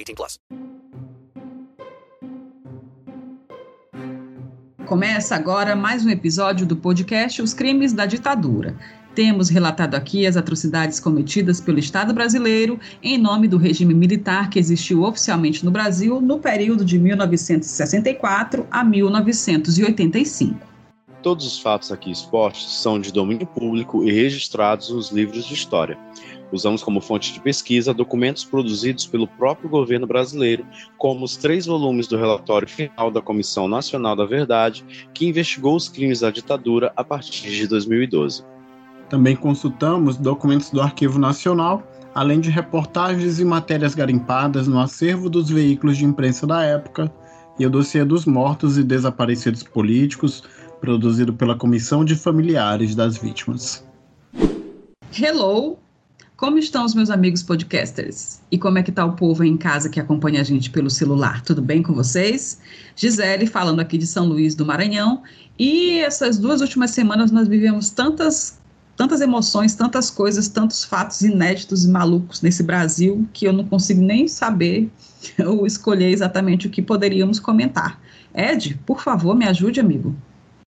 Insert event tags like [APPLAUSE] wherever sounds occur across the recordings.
18 plus. Começa agora mais um episódio do podcast Os Crimes da Ditadura. Temos relatado aqui as atrocidades cometidas pelo Estado brasileiro em nome do regime militar que existiu oficialmente no Brasil no período de 1964 a 1985. Todos os fatos aqui expostos são de domínio público e registrados nos livros de história. Usamos como fonte de pesquisa documentos produzidos pelo próprio governo brasileiro, como os três volumes do relatório final da Comissão Nacional da Verdade, que investigou os crimes da ditadura a partir de 2012. Também consultamos documentos do Arquivo Nacional, além de reportagens e matérias garimpadas no acervo dos veículos de imprensa da época e o dossiê dos mortos e desaparecidos políticos, produzido pela Comissão de Familiares das Vítimas. Hello! Como estão os meus amigos podcasters? E como é que tá o povo em casa que acompanha a gente pelo celular? Tudo bem com vocês? Gisele falando aqui de São Luís do Maranhão. E essas duas últimas semanas nós vivemos tantas tantas emoções, tantas coisas, tantos fatos inéditos e malucos nesse Brasil que eu não consigo nem saber [LAUGHS] ou escolher exatamente o que poderíamos comentar. Ed, por favor, me ajude, amigo.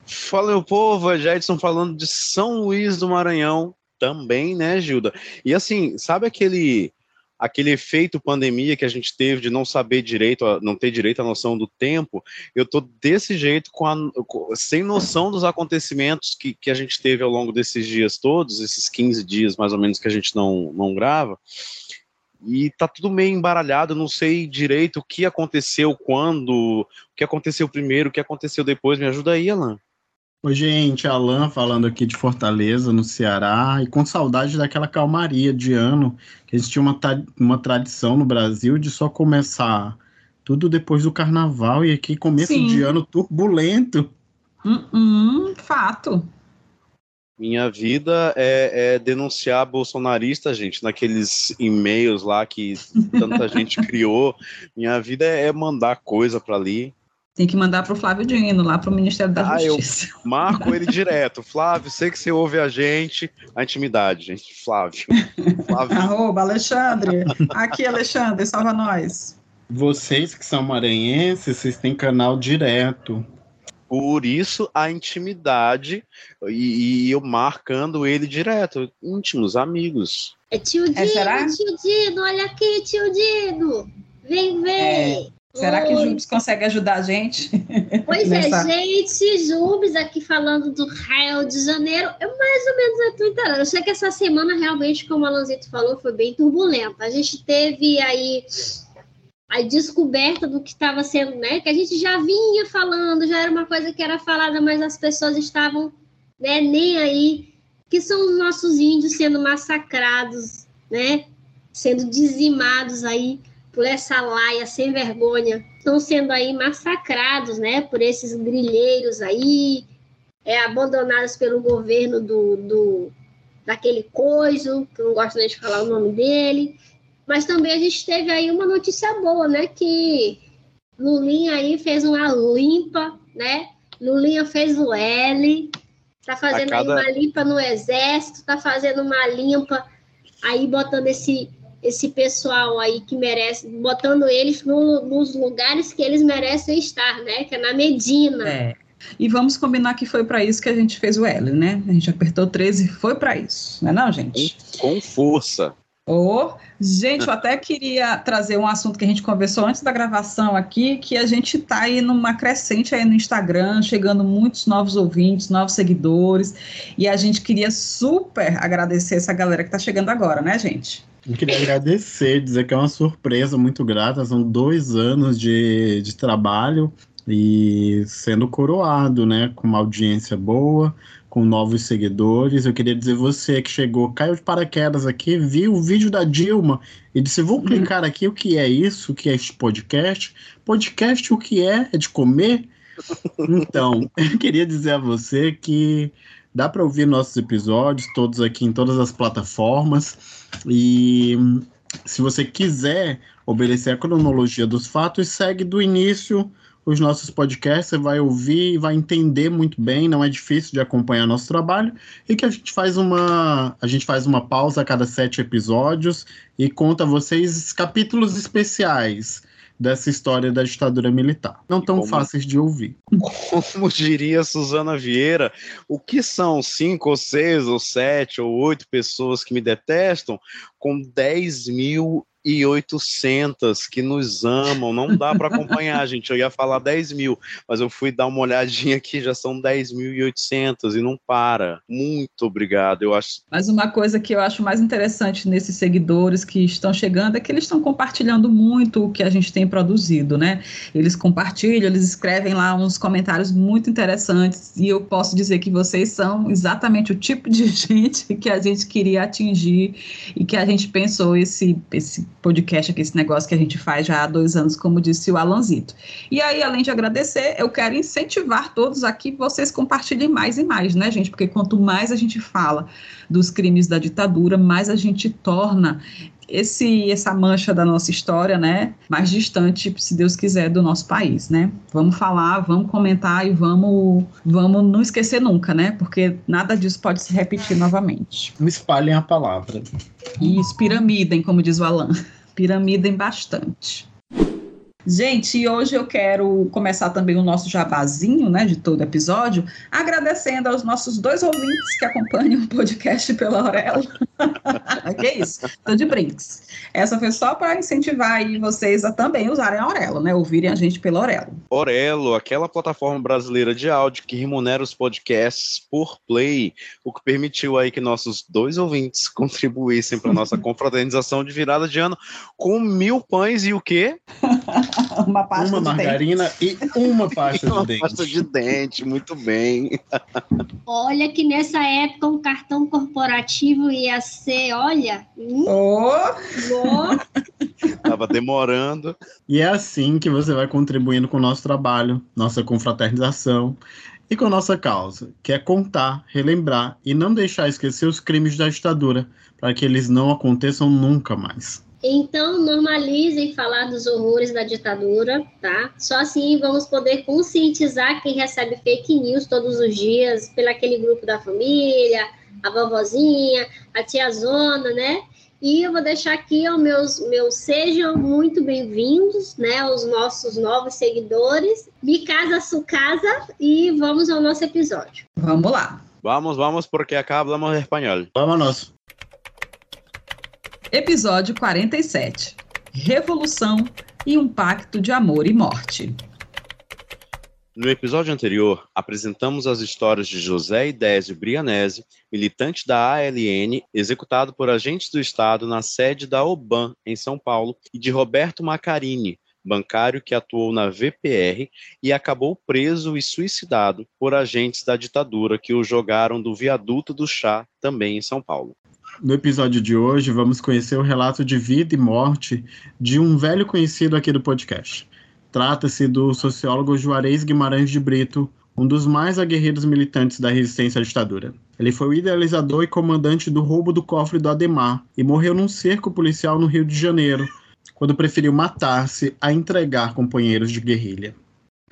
Fala, meu povo, é Edson falando de São Luís do Maranhão também, né, Gilda? E assim, sabe aquele aquele efeito pandemia que a gente teve de não saber direito, não ter direito à noção do tempo, eu tô desse jeito, com a, sem noção dos acontecimentos que, que a gente teve ao longo desses dias todos, esses 15 dias mais ou menos que a gente não, não grava, e tá tudo meio embaralhado, não sei direito o que aconteceu quando, o que aconteceu primeiro, o que aconteceu depois, me ajuda aí, Alan. Oi, gente, Alan falando aqui de Fortaleza, no Ceará, e com saudade daquela calmaria de ano, que a gente tinha uma, uma tradição no Brasil de só começar tudo depois do carnaval, e aqui começo Sim. de ano turbulento. Uh -uh, fato. Minha vida é, é, denunciar bolsonarista, gente, naqueles e-mails lá que tanta gente [LAUGHS] criou. Minha vida é mandar coisa para ali. Tem que mandar para o Flávio Dino, lá para o Ministério da ah, Justiça. Eu [LAUGHS] marco ele direto. Flávio, sei que você ouve a gente. A intimidade, gente. Flávio. Flávio. Arroba, Alexandre. Aqui, Alexandre, salva nós. Vocês que são maranhenses, vocês têm canal direto. Por isso a intimidade e, e eu marcando ele direto. Íntimos, amigos. É tio Dino, é, será? tio Dino, olha aqui, tio Dino. Vem, vem. É. Será que Jubes consegue ajudar a gente? [LAUGHS] Pois é, gente, Jubes aqui falando do Rio de Janeiro, eu mais ou menos estou entendendo. Eu sei que essa semana realmente, como a Lanzito falou, foi bem turbulenta. A gente teve aí a descoberta do que estava sendo, né? Que a gente já vinha falando, já era uma coisa que era falada, mas as pessoas estavam né, nem aí, que são os nossos índios sendo massacrados, né? Sendo dizimados aí por essa laia sem vergonha, estão sendo aí massacrados, né, por esses grilheiros aí, é, abandonados pelo governo do, do daquele coiso, que eu não gosto nem de falar o nome dele, mas também a gente teve aí uma notícia boa, né, que Lulinha aí fez uma limpa, né, Lulinha fez o L, tá fazendo cada... aí uma limpa no exército, tá fazendo uma limpa aí botando esse esse pessoal aí que merece, botando eles no, nos lugares que eles merecem estar, né? Que é na Medina. É. E vamos combinar que foi para isso que a gente fez o L, né? A gente apertou 13 foi para isso, não é não, gente? Com, com força. Oh, gente, eu até queria trazer um assunto que a gente conversou antes da gravação aqui, que a gente está aí numa crescente aí no Instagram, chegando muitos novos ouvintes, novos seguidores, e a gente queria super agradecer essa galera que está chegando agora, né, gente? Eu queria agradecer, dizer que é uma surpresa muito grata, são dois anos de, de trabalho e sendo coroado, né, com uma audiência boa, com novos seguidores. Eu queria dizer você que chegou, caiu de paraquedas aqui, viu o vídeo da Dilma e disse: Vou uhum. clicar aqui o que é isso, o que é este podcast. Podcast, o que é? É de comer? Então, [LAUGHS] eu queria dizer a você que dá para ouvir nossos episódios, todos aqui em todas as plataformas. E se você quiser obedecer a cronologia dos fatos, segue do início os nossos podcasts, você vai ouvir e vai entender muito bem, não é difícil de acompanhar nosso trabalho, e que a gente faz uma, a gente faz uma pausa a cada sete episódios e conta a vocês capítulos especiais dessa história da ditadura militar. Não tão como, fáceis de ouvir. Como diria Suzana Vieira, o que são cinco ou seis ou sete ou oito pessoas que me detestam com 10 mil e 800 que nos amam. Não dá para acompanhar, [LAUGHS] gente. Eu ia falar 10 mil, mas eu fui dar uma olhadinha aqui, já são 10.800 e não para. Muito obrigado. Eu acho. Mas uma coisa que eu acho mais interessante nesses seguidores que estão chegando é que eles estão compartilhando muito o que a gente tem produzido, né? Eles compartilham, eles escrevem lá uns comentários muito interessantes e eu posso dizer que vocês são exatamente o tipo de [LAUGHS] gente que a gente queria atingir e que a gente pensou esse, esse podcast aqui, esse negócio que a gente faz já há dois anos, como disse o Alanzito. E aí, além de agradecer, eu quero incentivar todos aqui que vocês compartilhem mais e mais, né, gente? Porque quanto mais a gente fala dos crimes da ditadura, mais a gente torna esse essa mancha da nossa história, né, mais distante, se Deus quiser, do nosso país, né? Vamos falar, vamos comentar e vamos vamos não esquecer nunca, né? Porque nada disso pode se repetir novamente. Espalhem a palavra. Isso, piramidem, como diz o Alan. [LAUGHS] Piramidem bastante. Gente, e hoje eu quero começar também o nosso jabazinho, né, de todo episódio, agradecendo aos nossos dois ouvintes que acompanham o podcast pela Aurelo. [LAUGHS] que isso? Tô de brinks. Essa foi só para incentivar aí vocês a também usarem a Aurelo, né, ouvirem a gente pela Aurelo. Aurelo, aquela plataforma brasileira de áudio que remunera os podcasts por play, o que permitiu aí que nossos dois ouvintes [LAUGHS] contribuíssem para nossa [LAUGHS] confraternização de virada de ano com mil pães e o quê? [LAUGHS] uma pasta uma de margarina dente. e uma pasta [LAUGHS] uma de dente. pasta de dente, muito bem. Olha que nessa época um cartão corporativo ia ser, olha, hum, Oh, oh, Tava demorando. E é assim que você vai contribuindo com o nosso trabalho, nossa confraternização e com a nossa causa, que é contar, relembrar e não deixar esquecer os crimes da ditadura, para que eles não aconteçam nunca mais. Então, normalizem falar dos horrores da ditadura, tá? Só assim vamos poder conscientizar quem recebe fake news todos os dias, pelo aquele grupo da família, a vovozinha, a tiazona, né? E eu vou deixar aqui os meus, meus sejam muito bem-vindos, né? Os nossos novos seguidores. Mi casa, su casa, e vamos ao nosso episódio. vamos lá. Vamos, vamos, porque acá hablamos espanhol. Vámonos. Episódio 47. Revolução e um pacto de amor e morte. No episódio anterior, apresentamos as histórias de José Idésio Brianese, militante da ALN, executado por agentes do Estado na sede da OBAN, em São Paulo, e de Roberto Macarini, bancário que atuou na VPR e acabou preso e suicidado por agentes da ditadura que o jogaram do viaduto do chá, também em São Paulo. No episódio de hoje, vamos conhecer o relato de vida e morte de um velho conhecido aqui do podcast. Trata-se do sociólogo Juarez Guimarães de Brito, um dos mais aguerridos militantes da resistência à ditadura. Ele foi o idealizador e comandante do roubo do cofre do Ademar e morreu num cerco policial no Rio de Janeiro, quando preferiu matar-se a entregar companheiros de guerrilha.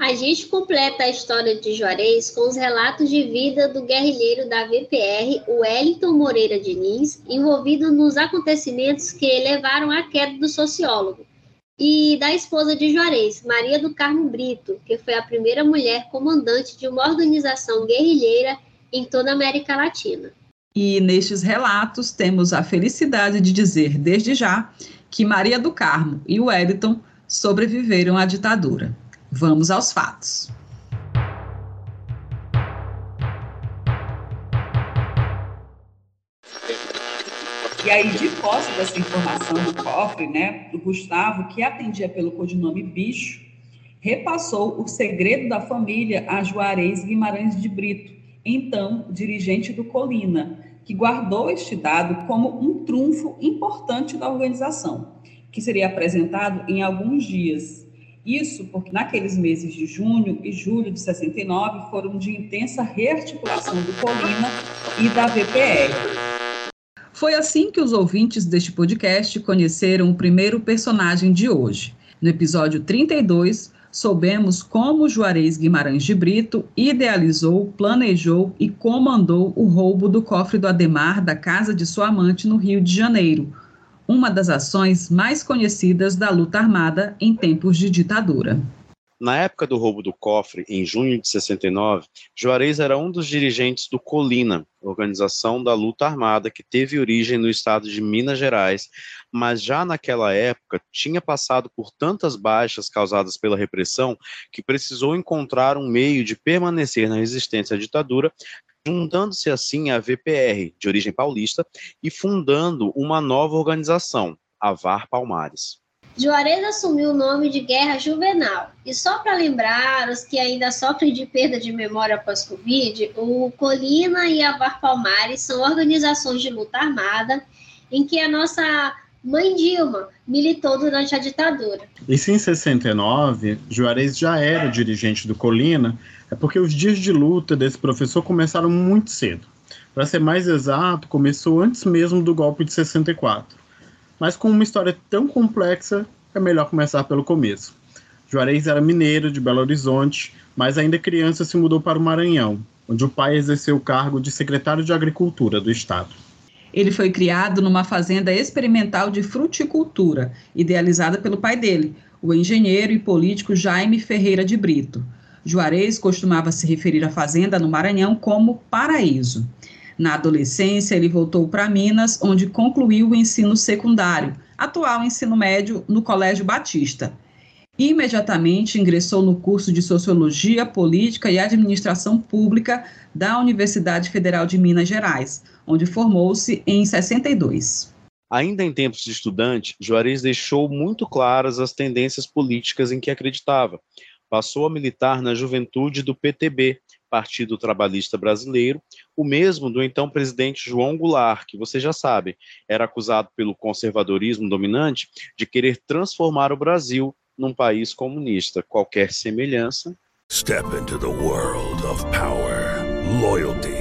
A gente completa a história de Juarez com os relatos de vida do guerrilheiro da VPR, Wellington Moreira Diniz, envolvido nos acontecimentos que levaram à queda do sociólogo, e da esposa de Juarez, Maria do Carmo Brito, que foi a primeira mulher comandante de uma organização guerrilheira em toda a América Latina. E nestes relatos temos a felicidade de dizer, desde já, que Maria do Carmo e Wellington sobreviveram à ditadura. Vamos aos fatos. E aí, de posse dessa informação do cofre, né, o Gustavo, que atendia pelo codinome Bicho, repassou o segredo da família a Juarez Guimarães de Brito, então dirigente do Colina, que guardou este dado como um trunfo importante da organização, que seria apresentado em alguns dias. Isso porque naqueles meses de junho e julho de 69 foram de intensa rearticulação do Colina e da VPR. Foi assim que os ouvintes deste podcast conheceram o primeiro personagem de hoje. No episódio 32, soubemos como Juarez Guimarães de Brito idealizou, planejou e comandou o roubo do cofre do Ademar da casa de sua amante no Rio de Janeiro, uma das ações mais conhecidas da luta armada em tempos de ditadura. Na época do roubo do cofre, em junho de 69, Juarez era um dos dirigentes do Colina, organização da luta armada que teve origem no estado de Minas Gerais, mas já naquela época tinha passado por tantas baixas causadas pela repressão que precisou encontrar um meio de permanecer na resistência à ditadura, juntando-se assim à VPR, de origem paulista, e fundando uma nova organização, a VAR Palmares. Juarez assumiu o nome de Guerra Juvenal. E só para lembrar os que ainda sofrem de perda de memória pós-Covid, o Colina e a Var Palmares são organizações de luta armada em que a nossa mãe Dilma militou durante a ditadura. Isso em 69, Juarez já era dirigente do Colina, é porque os dias de luta desse professor começaram muito cedo. Para ser mais exato, começou antes mesmo do golpe de 64. Mas com uma história tão complexa, é melhor começar pelo começo. Juarez era mineiro de Belo Horizonte, mas ainda criança se mudou para o Maranhão, onde o pai exerceu o cargo de secretário de Agricultura do estado. Ele foi criado numa fazenda experimental de fruticultura, idealizada pelo pai dele, o engenheiro e político Jaime Ferreira de Brito. Juarez costumava se referir à fazenda no Maranhão como paraíso. Na adolescência, ele voltou para Minas, onde concluiu o ensino secundário, atual ensino médio no Colégio Batista. Imediatamente ingressou no curso de Sociologia, Política e Administração Pública da Universidade Federal de Minas Gerais, onde formou-se em 62. Ainda em tempos de estudante, Juarez deixou muito claras as tendências políticas em que acreditava. Passou a militar na juventude do PTB, Partido Trabalhista Brasileiro, o mesmo do então presidente João Goulart, que você já sabe, era acusado pelo conservadorismo dominante de querer transformar o Brasil num país comunista. Qualquer semelhança. Step into the world of power, loyalty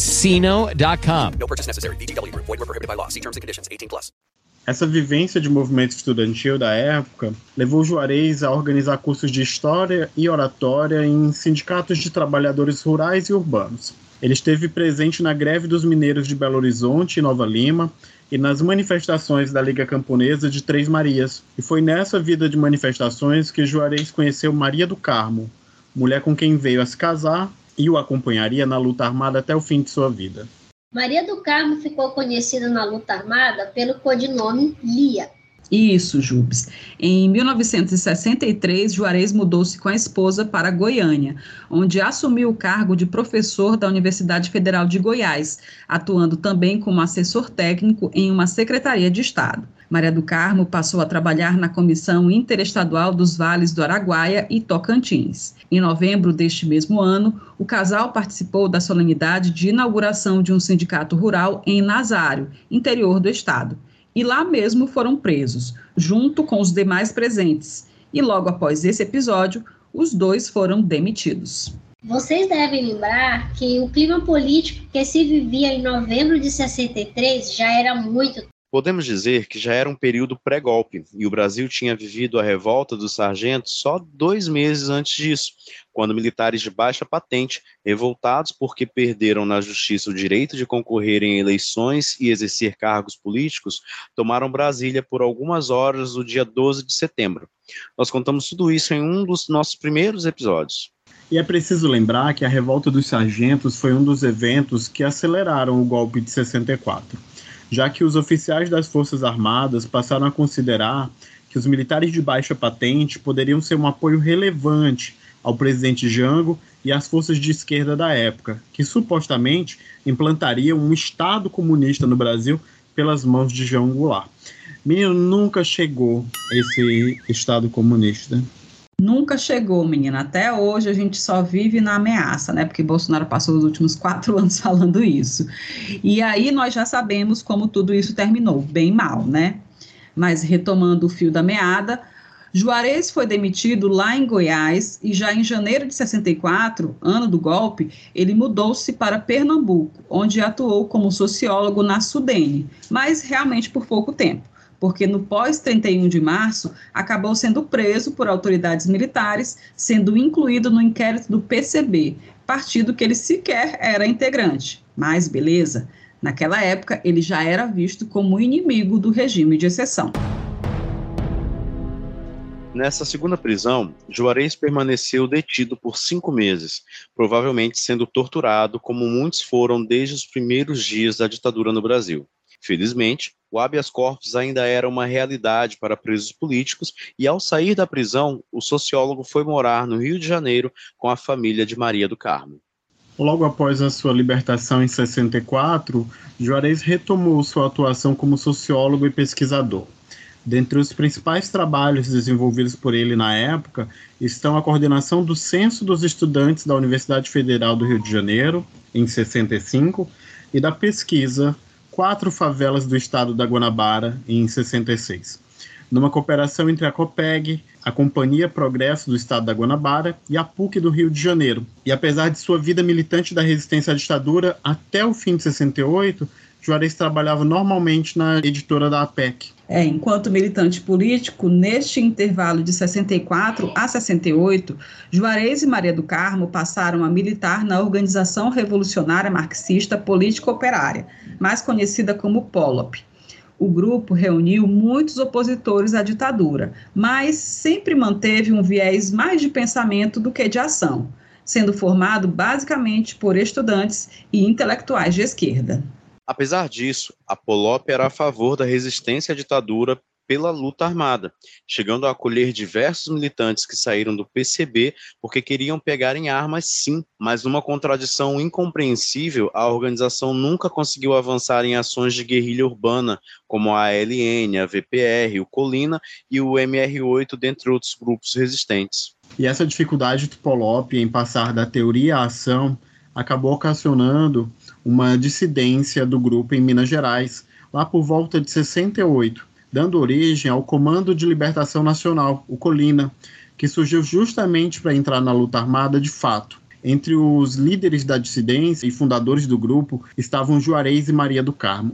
ChumbaCasino.com. No purchase necessary. VGW. Void were prohibited by law. See terms and conditions. 18 plus. Essa vivência de movimento estudantil da época levou Juarez a organizar cursos de história e oratória em sindicatos de trabalhadores rurais e urbanos. Ele esteve presente na greve dos mineiros de Belo Horizonte e Nova Lima e nas manifestações da Liga Camponesa de Três Marias. E foi nessa vida de manifestações que Juarez conheceu Maria do Carmo, mulher com quem veio a se casar e o acompanharia na luta armada até o fim de sua vida. Maria do Carmo ficou conhecida na luta armada pelo codinome Lia. Isso, Jubes. Em 1963, Juarez mudou-se com a esposa para Goiânia, onde assumiu o cargo de professor da Universidade Federal de Goiás, atuando também como assessor técnico em uma secretaria de Estado. Maria do Carmo passou a trabalhar na Comissão Interestadual dos Vales do Araguaia e Tocantins. Em novembro deste mesmo ano, o casal participou da solenidade de inauguração de um sindicato rural em Nazário, interior do estado. E lá mesmo foram presos, junto com os demais presentes. E logo após esse episódio, os dois foram demitidos. Vocês devem lembrar que o clima político que se vivia em novembro de 63 já era muito Podemos dizer que já era um período pré-golpe e o Brasil tinha vivido a revolta dos sargentos só dois meses antes disso, quando militares de baixa patente, revoltados porque perderam na justiça o direito de concorrer em eleições e exercer cargos políticos, tomaram Brasília por algumas horas no dia 12 de setembro. Nós contamos tudo isso em um dos nossos primeiros episódios. E é preciso lembrar que a revolta dos sargentos foi um dos eventos que aceleraram o golpe de 64 já que os oficiais das Forças Armadas passaram a considerar que os militares de baixa patente poderiam ser um apoio relevante ao presidente Jango e às forças de esquerda da época, que supostamente implantariam um Estado comunista no Brasil pelas mãos de João Goulart. Menino, nunca chegou esse Estado comunista. Nunca chegou, menina. Até hoje a gente só vive na ameaça, né? Porque Bolsonaro passou os últimos quatro [LAUGHS] anos falando isso. E aí nós já sabemos como tudo isso terminou, bem mal, né? Mas retomando o fio da meada, Juarez foi demitido lá em Goiás e já em janeiro de 64, ano do golpe, ele mudou-se para Pernambuco, onde atuou como sociólogo na Sudene, mas realmente por pouco tempo porque no pós-31 de março acabou sendo preso por autoridades militares, sendo incluído no inquérito do PCB, partido que ele sequer era integrante. Mas beleza, naquela época ele já era visto como inimigo do regime de exceção. Nessa segunda prisão, Juarez permaneceu detido por cinco meses, provavelmente sendo torturado, como muitos foram desde os primeiros dias da ditadura no Brasil. Felizmente, o habeas corpus ainda era uma realidade para presos políticos e, ao sair da prisão, o sociólogo foi morar no Rio de Janeiro com a família de Maria do Carmo. Logo após a sua libertação em 64, Juarez retomou sua atuação como sociólogo e pesquisador. Dentre os principais trabalhos desenvolvidos por ele na época estão a coordenação do Censo dos Estudantes da Universidade Federal do Rio de Janeiro, em 65, e da pesquisa quatro favelas do estado da Guanabara em 66, numa cooperação entre a COPEG, a Companhia Progresso do Estado da Guanabara e a PUC do Rio de Janeiro. E apesar de sua vida militante da resistência à ditadura, até o fim de 68, Juarez trabalhava normalmente na editora da APEC. É, enquanto militante político, neste intervalo de 64 a 68, Juarez e Maria do Carmo passaram a militar na Organização Revolucionária Marxista Política Operária, mais conhecida como POLOP. O grupo reuniu muitos opositores à ditadura, mas sempre manteve um viés mais de pensamento do que de ação, sendo formado basicamente por estudantes e intelectuais de esquerda. Apesar disso, a Polop era a favor da resistência à ditadura pela luta armada, chegando a acolher diversos militantes que saíram do PCB porque queriam pegar em armas sim, mas numa contradição incompreensível, a organização nunca conseguiu avançar em ações de guerrilha urbana, como a ALN, a VPR, o Colina e o MR8, dentre outros grupos resistentes. E essa dificuldade do Polop em passar da teoria à ação acabou ocasionando uma dissidência do grupo em Minas Gerais, lá por volta de 68, dando origem ao Comando de Libertação Nacional, o Colina, que surgiu justamente para entrar na luta armada de fato. Entre os líderes da dissidência e fundadores do grupo estavam Juarez e Maria do Carmo.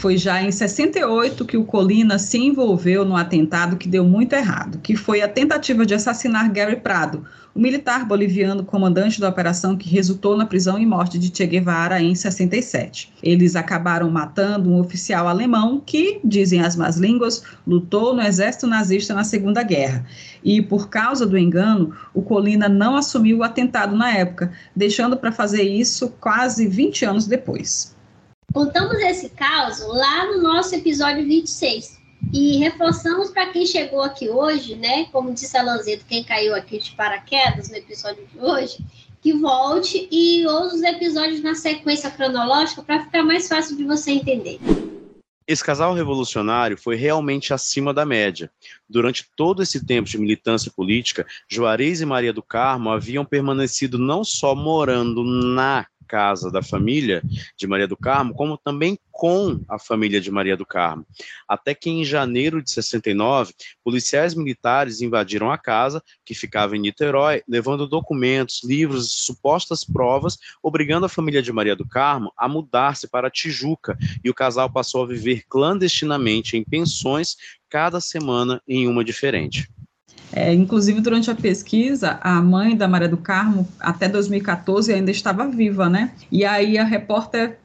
Foi já em 68 que o Colina se envolveu no atentado que deu muito errado, que foi a tentativa de assassinar Gary Prado, o militar boliviano comandante da operação que resultou na prisão e morte de Che Guevara em 67. Eles acabaram matando um oficial alemão que, dizem as más línguas, lutou no exército nazista na Segunda Guerra. E, por causa do engano, o Colina não assumiu o atentado na época, deixando para fazer isso quase 20 anos depois. Contamos esse caso lá no nosso episódio 26. E reforçamos para quem chegou aqui hoje, né? Como disse a Lanzeto, quem caiu aqui de paraquedas no episódio de hoje, que volte e ouça os episódios na sequência cronológica para ficar mais fácil de você entender. Esse casal revolucionário foi realmente acima da média. Durante todo esse tempo de militância política, Juarez e Maria do Carmo haviam permanecido não só morando na casa da família de Maria do Carmo, como também com a família de Maria do Carmo. Até que em janeiro de 69, policiais militares invadiram a casa, que ficava em Niterói, levando documentos, livros supostas provas, obrigando a família de Maria do Carmo a mudar-se para Tijuca, e o casal passou a viver clandestinamente em pensões, cada semana em uma diferente. É, inclusive, durante a pesquisa, a mãe da Maria do Carmo, até 2014, ainda estava viva, né? E aí a repórter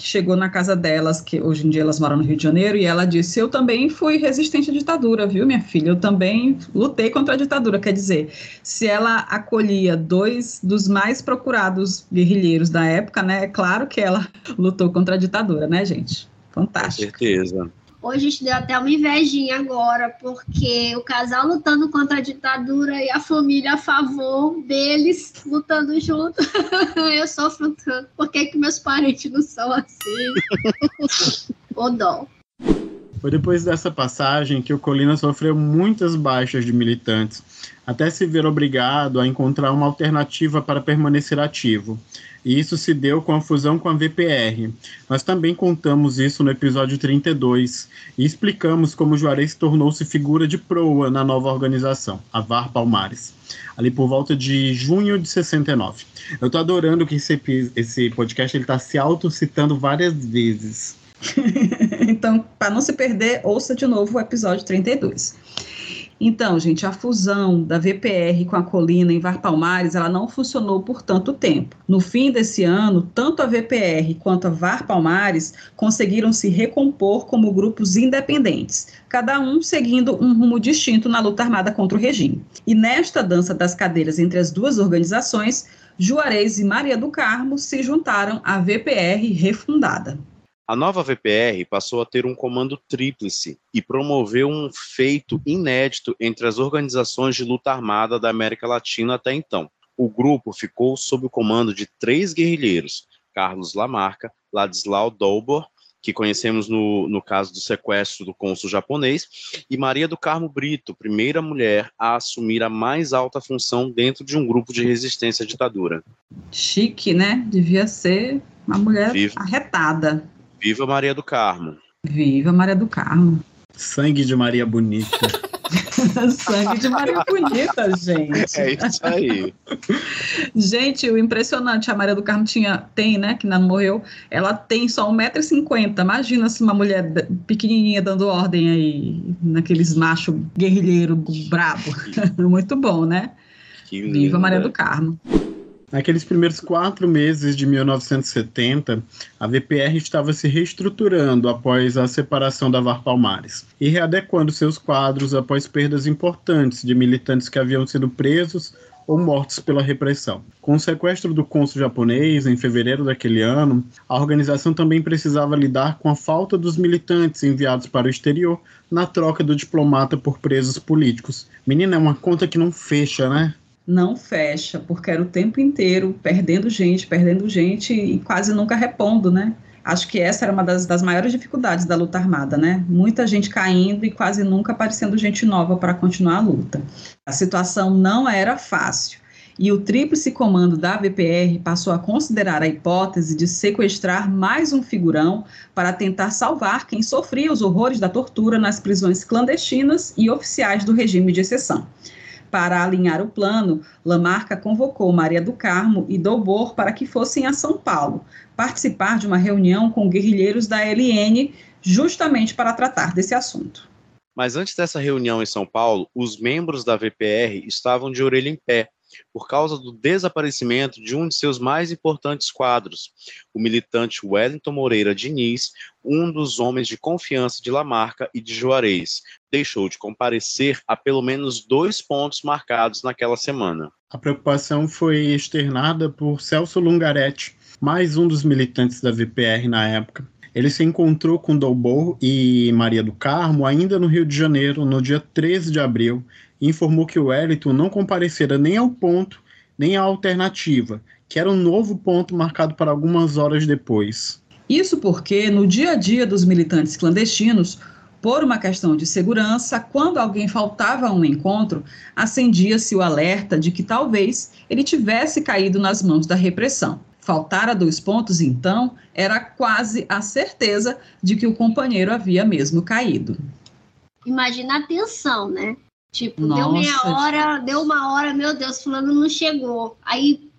que chegou na casa delas, que hoje em dia elas moram no Rio de Janeiro, e ela disse: Eu também fui resistente à ditadura, viu, minha filha? Eu também lutei contra a ditadura. Quer dizer, se ela acolhia dois dos mais procurados guerrilheiros da época, né? É claro que ela [LAUGHS] lutou contra a ditadura, né, gente? Fantástico. Com certeza. Hoje a gente deu até uma invejinha agora, porque o casal lutando contra a ditadura e a família a favor deles lutando junto. [LAUGHS] Eu sofro tanto. Por que, que meus parentes não são assim? [LAUGHS] o dó. Foi depois dessa passagem que o Colina sofreu muitas baixas de militantes, até se ver obrigado a encontrar uma alternativa para permanecer ativo e isso se deu com a fusão com a VPR. Nós também contamos isso no episódio 32 e explicamos como Juarez tornou-se figura de proa na nova organização, a VAR Palmares, ali por volta de junho de 69. Eu tô adorando que esse, esse podcast ele tá se autocitando várias vezes. [LAUGHS] então, para não se perder, ouça de novo o episódio 32. Então, gente, a fusão da VPR com a Colina em Var Palmares, ela não funcionou por tanto tempo. No fim desse ano, tanto a VPR quanto a Var Palmares conseguiram se recompor como grupos independentes, cada um seguindo um rumo distinto na luta armada contra o regime. E nesta dança das cadeiras entre as duas organizações, Juarez e Maria do Carmo se juntaram à VPR refundada. A nova VPR passou a ter um comando tríplice e promoveu um feito inédito entre as organizações de luta armada da América Latina até então. O grupo ficou sob o comando de três guerrilheiros: Carlos Lamarca, Ladislau Dolbor, que conhecemos no, no caso do sequestro do cônsul japonês, e Maria do Carmo Brito, primeira mulher a assumir a mais alta função dentro de um grupo de resistência à ditadura. Chique, né? Devia ser uma mulher Viva. arretada. Viva Maria do Carmo. Viva Maria do Carmo. Sangue de Maria Bonita. [LAUGHS] Sangue de Maria Bonita, gente. É isso aí. gente, o impressionante, a Maria do Carmo tinha, tem, né, que não morreu, ela tem só 1,50m. Imagina se uma mulher pequenininha dando ordem aí, naqueles machos guerrilheiro brabo. [LAUGHS] Muito bom, né? Viva Maria do Carmo. Naqueles primeiros quatro meses de 1970, a VPR estava se reestruturando após a separação da VAR Palmares e readequando seus quadros após perdas importantes de militantes que haviam sido presos ou mortos pela repressão. Com o sequestro do cônsul japonês em fevereiro daquele ano, a organização também precisava lidar com a falta dos militantes enviados para o exterior na troca do diplomata por presos políticos. Menina, é uma conta que não fecha, né? Não fecha, porque era o tempo inteiro perdendo gente, perdendo gente e quase nunca repondo, né? Acho que essa era uma das, das maiores dificuldades da luta armada, né? Muita gente caindo e quase nunca aparecendo gente nova para continuar a luta. A situação não era fácil. E o Tríplice Comando da VPR passou a considerar a hipótese de sequestrar mais um figurão para tentar salvar quem sofria os horrores da tortura nas prisões clandestinas e oficiais do regime de exceção. Para alinhar o plano, Lamarca convocou Maria do Carmo e Dobor para que fossem a São Paulo participar de uma reunião com guerrilheiros da LN, justamente para tratar desse assunto. Mas antes dessa reunião em São Paulo, os membros da VPR estavam de orelha em pé por causa do desaparecimento de um de seus mais importantes quadros, o militante Wellington Moreira Diniz, um dos homens de confiança de Lamarca e de Juarez, deixou de comparecer a pelo menos dois pontos marcados naquela semana. A preocupação foi externada por Celso Lungaretti, mais um dos militantes da VPR na época. Ele se encontrou com Dolbor e Maria do Carmo ainda no Rio de Janeiro, no dia 13 de abril, informou que o Wellington não comparecera nem ao ponto, nem à alternativa, que era um novo ponto marcado para algumas horas depois. Isso porque, no dia a dia dos militantes clandestinos, por uma questão de segurança, quando alguém faltava a um encontro, acendia-se o alerta de que talvez ele tivesse caído nas mãos da repressão. Faltar a dois pontos, então, era quase a certeza de que o companheiro havia mesmo caído. Imagina a tensão, né? Tipo, Nossa. deu meia hora, deu uma hora, meu Deus, fulano não chegou. Aí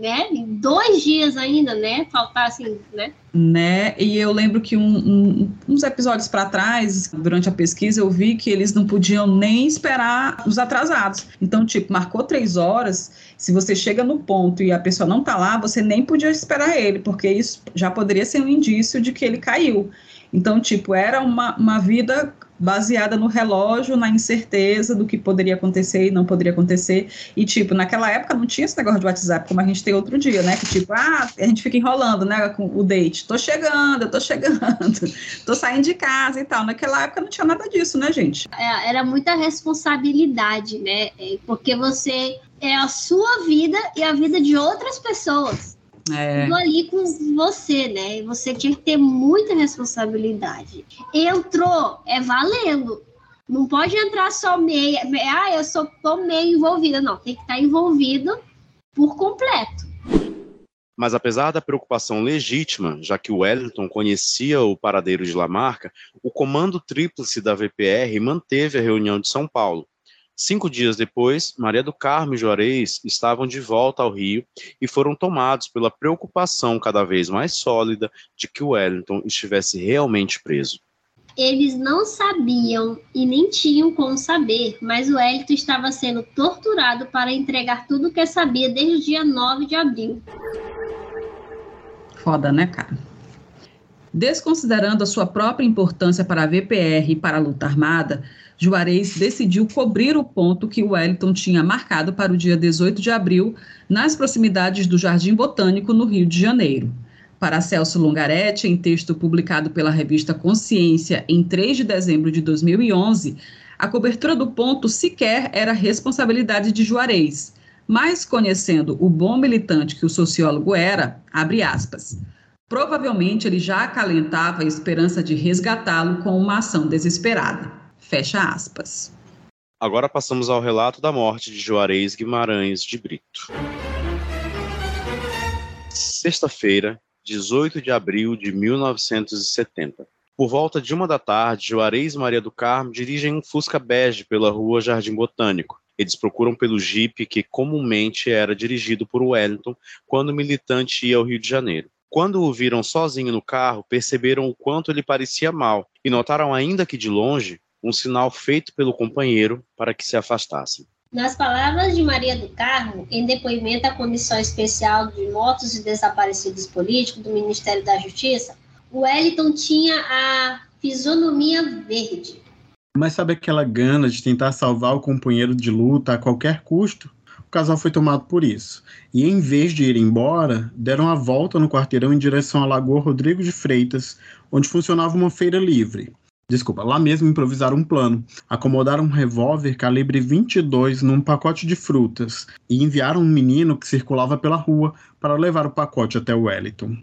né? Dois dias ainda, né? Faltar assim, né? Né? E eu lembro que um, um, uns episódios para trás, durante a pesquisa, eu vi que eles não podiam nem esperar os atrasados. Então, tipo, marcou três horas. Se você chega no ponto e a pessoa não tá lá, você nem podia esperar ele, porque isso já poderia ser um indício de que ele caiu. Então, tipo, era uma, uma vida baseada no relógio, na incerteza do que poderia acontecer e não poderia acontecer. E, tipo, naquela época não tinha esse negócio de WhatsApp como a gente tem outro dia, né? Que, tipo, ah, a gente fica enrolando, né, com o date. Tô chegando, eu tô chegando, [LAUGHS] tô saindo de casa e tal. Naquela época não tinha nada disso, né, gente? É, era muita responsabilidade, né? É, porque você é a sua vida e a vida de outras pessoas é. tudo ali com você, né? Você tinha que ter muita responsabilidade. Entrou, é valendo. Não pode entrar só meia. Ah, eu sou tô meio envolvida. Não, tem que estar envolvido por completo. Mas apesar da preocupação legítima, já que o Wellington conhecia o paradeiro de Lamarca, o comando tríplice da VPR manteve a reunião de São Paulo, Cinco dias depois, Maria do Carmo e Juarez estavam de volta ao Rio e foram tomados pela preocupação cada vez mais sólida de que o Wellington estivesse realmente preso. Eles não sabiam e nem tinham como saber, mas o Wellington estava sendo torturado para entregar tudo o que sabia desde o dia 9 de abril. Foda, né, cara? Desconsiderando a sua própria importância para a VPR e para a luta armada, Juarez decidiu cobrir o ponto que Wellington tinha marcado para o dia 18 de abril, nas proximidades do Jardim Botânico, no Rio de Janeiro. Para Celso Longaretti, em texto publicado pela revista Consciência em 3 de dezembro de 2011, a cobertura do ponto sequer era responsabilidade de Juarez, mas conhecendo o bom militante que o sociólogo era, abre aspas. Provavelmente ele já acalentava a esperança de resgatá-lo com uma ação desesperada. Fecha aspas. Agora passamos ao relato da morte de Juarez Guimarães de Brito. Sexta-feira, 18 de abril de 1970. Por volta de uma da tarde, Juarez e Maria do Carmo dirigem um Fusca bege pela rua Jardim Botânico. Eles procuram pelo jipe que comumente era dirigido por Wellington quando o militante ia ao Rio de Janeiro. Quando o viram sozinho no carro, perceberam o quanto ele parecia mal e notaram ainda que de longe um sinal feito pelo companheiro para que se afastassem. Nas palavras de Maria do Carmo, em depoimento à Comissão Especial de Mortos e Desaparecidos Políticos do Ministério da Justiça, o Wellington tinha a fisionomia verde. Mas sabe aquela gana de tentar salvar o companheiro de luta a qualquer custo? O casal foi tomado por isso. E em vez de ir embora, deram a volta no quarteirão em direção à Lagoa Rodrigo de Freitas, onde funcionava uma feira livre. Desculpa, lá mesmo improvisaram um plano. Acomodaram um revólver calibre 22 num pacote de frutas e enviaram um menino que circulava pela rua para levar o pacote até o Wellington.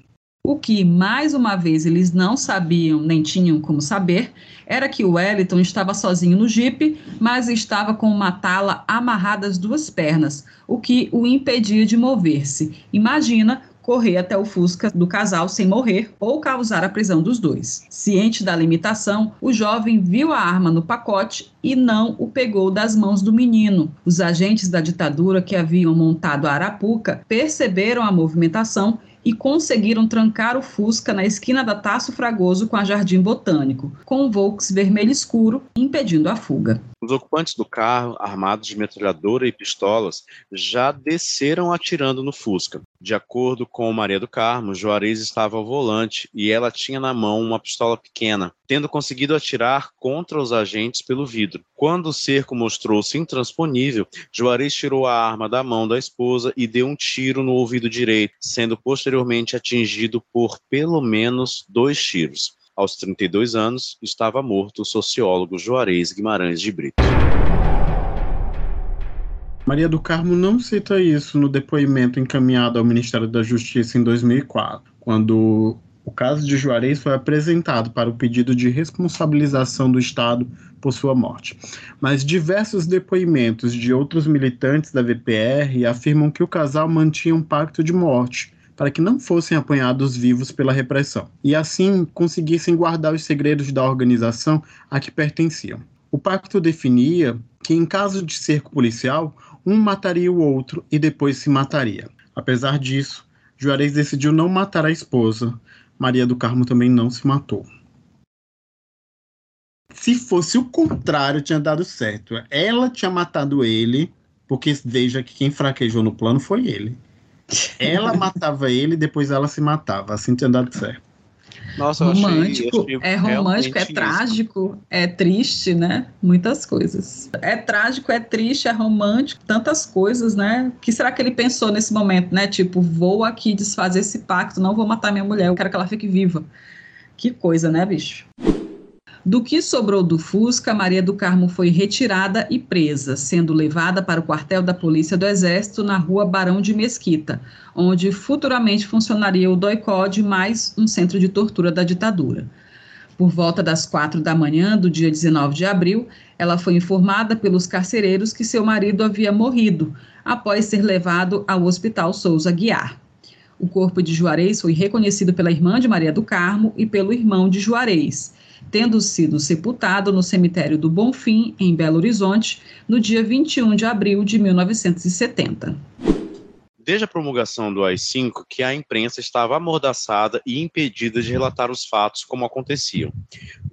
O que, mais uma vez, eles não sabiam nem tinham como saber era que o Wellington estava sozinho no jipe, mas estava com uma tala amarrada às duas pernas, o que o impedia de mover-se. Imagina correr até o Fusca do casal sem morrer ou causar a prisão dos dois. Ciente da limitação, o jovem viu a arma no pacote e não o pegou das mãos do menino. Os agentes da ditadura que haviam montado a Arapuca perceberam a movimentação e conseguiram trancar o Fusca na esquina da Tasso Fragoso com a Jardim Botânico, com o Volks vermelho escuro, impedindo a fuga. Os ocupantes do carro, armados de metralhadora e pistolas, já desceram atirando no Fusca. De acordo com Maria do Carmo, Juarez estava ao volante e ela tinha na mão uma pistola pequena, tendo conseguido atirar contra os agentes pelo vidro. Quando o cerco mostrou-se intransponível, Juarez tirou a arma da mão da esposa e deu um tiro no ouvido direito, sendo posteriormente atingido por pelo menos dois tiros. Aos 32 anos, estava morto o sociólogo Juarez Guimarães de Brito. Maria do Carmo não cita isso no depoimento encaminhado ao Ministério da Justiça em 2004, quando O caso de Juarez foi apresentado para o pedido de responsabilização do Estado por sua morte. Mas diversos depoimentos de outros militantes da VPR afirmam que o casal mantinha um pacto de morte para que não fossem apanhados vivos pela repressão e assim conseguissem guardar os segredos da organização a que pertenciam. O pacto definia que, em caso de cerco policial, um mataria o outro e depois se mataria. Apesar disso, Juarez decidiu não matar a esposa. Maria do Carmo também não se matou. Se fosse o contrário, tinha dado certo. Ela tinha matado ele, porque veja que quem fraquejou no plano foi ele. Ela [LAUGHS] matava ele, depois ela se matava. Assim tinha dado certo. Nossa, romântico, achei, achei é romântico, é isso. trágico, é triste, né? Muitas coisas. É trágico, é triste, é romântico, tantas coisas, né? O que será que ele pensou nesse momento, né? Tipo, vou aqui desfazer esse pacto, não vou matar minha mulher, eu quero que ela fique viva. Que coisa, né, bicho? Do que sobrou do Fusca, Maria do Carmo foi retirada e presa, sendo levada para o quartel da Polícia do Exército na rua Barão de Mesquita, onde futuramente funcionaria o DOICOD mais um centro de tortura da ditadura. Por volta das quatro da manhã do dia 19 de abril, ela foi informada pelos carcereiros que seu marido havia morrido, após ser levado ao Hospital Souza Guiar. O corpo de Juarez foi reconhecido pela irmã de Maria do Carmo e pelo irmão de Juarez tendo sido sepultado no cemitério do Bonfim, em Belo Horizonte, no dia 21 de abril de 1970. Desde a promulgação do AI-5, que a imprensa estava amordaçada e impedida de relatar os fatos como aconteciam.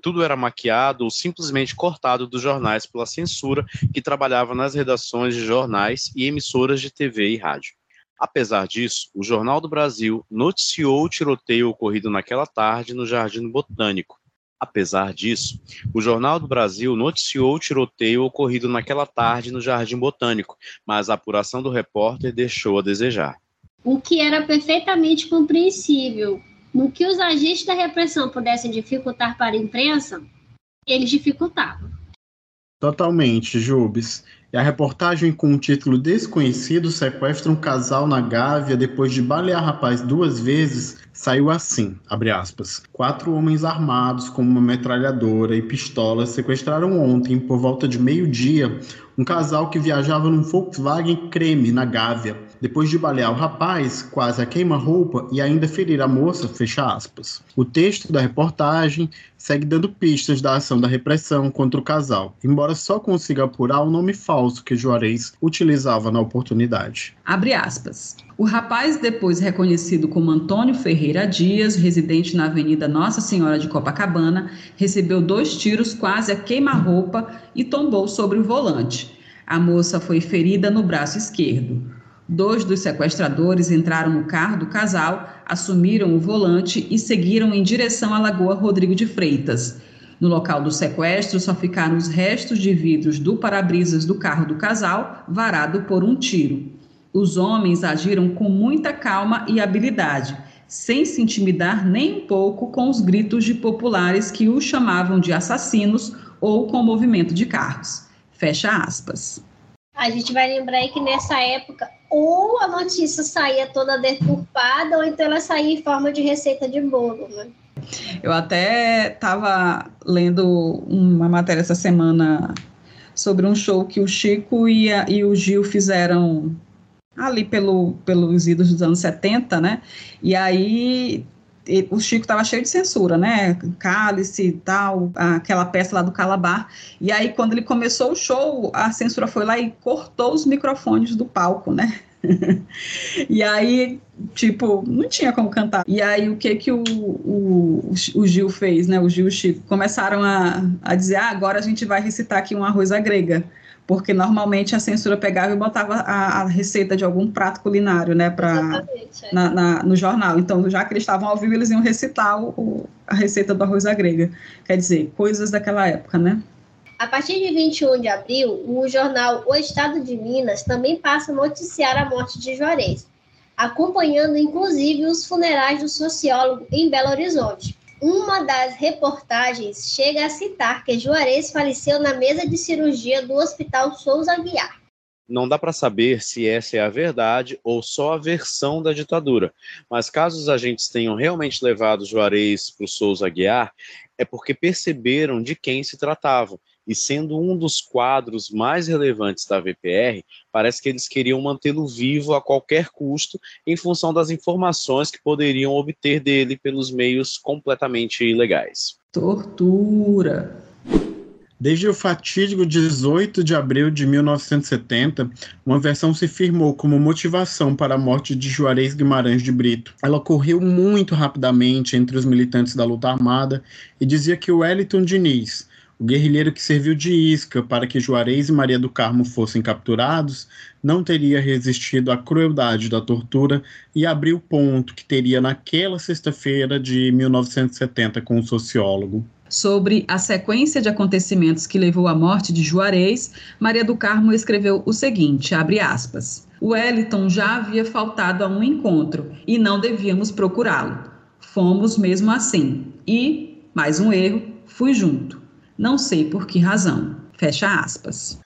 Tudo era maquiado ou simplesmente cortado dos jornais pela censura que trabalhava nas redações de jornais e emissoras de TV e rádio. Apesar disso, o Jornal do Brasil noticiou o tiroteio ocorrido naquela tarde no Jardim Botânico, Apesar disso, o Jornal do Brasil noticiou o tiroteio ocorrido naquela tarde no Jardim Botânico, mas a apuração do repórter deixou a desejar. O que era perfeitamente compreensível. No que os agentes da repressão pudessem dificultar para a imprensa, eles dificultavam. Totalmente, Jubes. E a reportagem com o título Desconhecido sequestra um casal na Gávea depois de balear rapaz duas vezes saiu assim, aspas, Quatro homens armados com uma metralhadora e pistolas sequestraram ontem, por volta de meio-dia, um casal que viajava num Volkswagen Creme na Gávea. Depois de balear o rapaz, quase a queima-roupa e ainda ferir a moça, fecha aspas. O texto da reportagem segue dando pistas da ação da repressão contra o casal, embora só consiga apurar o nome falso que Juarez utilizava na oportunidade. Abre aspas. O rapaz, depois reconhecido como Antônio Ferreira Dias, residente na Avenida Nossa Senhora de Copacabana, recebeu dois tiros quase a queima-roupa e tombou sobre o volante. A moça foi ferida no braço esquerdo. Dois dos sequestradores entraram no carro do casal, assumiram o volante e seguiram em direção à Lagoa Rodrigo de Freitas. No local do sequestro só ficaram os restos de vidros do para-brisas do carro do casal, varado por um tiro. Os homens agiram com muita calma e habilidade, sem se intimidar nem um pouco com os gritos de populares que os chamavam de assassinos ou com o movimento de carros. Fecha aspas. A gente vai lembrar aí que nessa época ou a notícia saía toda deturpada ou então ela saía em forma de receita de bolo, né? Eu até estava lendo uma matéria essa semana sobre um show que o Chico e, a, e o Gil fizeram ali pelo, pelos idos dos anos 70, né? E aí o Chico estava cheio de censura, né? Cálice e tal, aquela peça lá do Calabar. E aí, quando ele começou o show, a censura foi lá e cortou os microfones do palco, né? [LAUGHS] e aí, tipo, não tinha como cantar. E aí, o que que o, o, o Gil fez, né? O Gil e o Chico começaram a, a dizer: ah, agora a gente vai recitar aqui uma arroz grega porque normalmente a censura pegava e botava a, a receita de algum prato culinário, né, para é. na, na, no jornal. Então, já que eles estavam ao vivo, eles iam recitar o, o, a receita do arroz à grega. Quer dizer, coisas daquela época, né? A partir de 21 de abril, o jornal O Estado de Minas também passa a noticiar a morte de Juarez, acompanhando inclusive os funerais do sociólogo em Belo Horizonte. Uma das reportagens chega a citar que Juarez faleceu na mesa de cirurgia do Hospital Souza Guiar. Não dá para saber se essa é a verdade ou só a versão da ditadura, mas caso os agentes tenham realmente levado Juarez para o Souza Guiar, é porque perceberam de quem se tratava. E sendo um dos quadros mais relevantes da VPR, parece que eles queriam mantê-lo vivo a qualquer custo, em função das informações que poderiam obter dele pelos meios completamente ilegais. Tortura. Desde o fatídico 18 de abril de 1970, uma versão se firmou como motivação para a morte de Juarez Guimarães de Brito. Ela ocorreu muito rapidamente entre os militantes da luta armada e dizia que Wellington Diniz, o guerrilheiro que serviu de isca para que Juarez e Maria do Carmo fossem capturados, não teria resistido à crueldade da tortura e abriu ponto que teria naquela sexta-feira de 1970 com o sociólogo sobre a sequência de acontecimentos que levou à morte de Juarez, Maria do Carmo escreveu o seguinte, abre aspas: Wellington já havia faltado a um encontro e não devíamos procurá-lo. Fomos mesmo assim. E, mais um erro, fui junto. Não sei por que razão. Fecha aspas.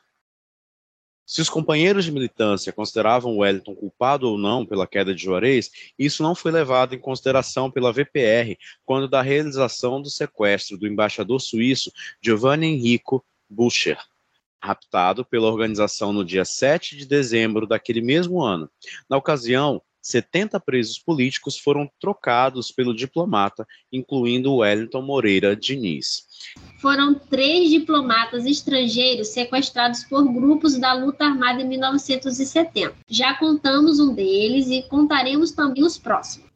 Se os companheiros de militância consideravam Wellington culpado ou não pela queda de Juarez, isso não foi levado em consideração pela VPR quando da realização do sequestro do embaixador suíço Giovanni Enrico Bucher, raptado pela organização no dia 7 de dezembro daquele mesmo ano. Na ocasião, 70 presos políticos foram trocados pelo diplomata, incluindo Wellington Moreira Diniz. Foram três diplomatas estrangeiros sequestrados por grupos da luta armada em 1970. Já contamos um deles e contaremos também os próximos.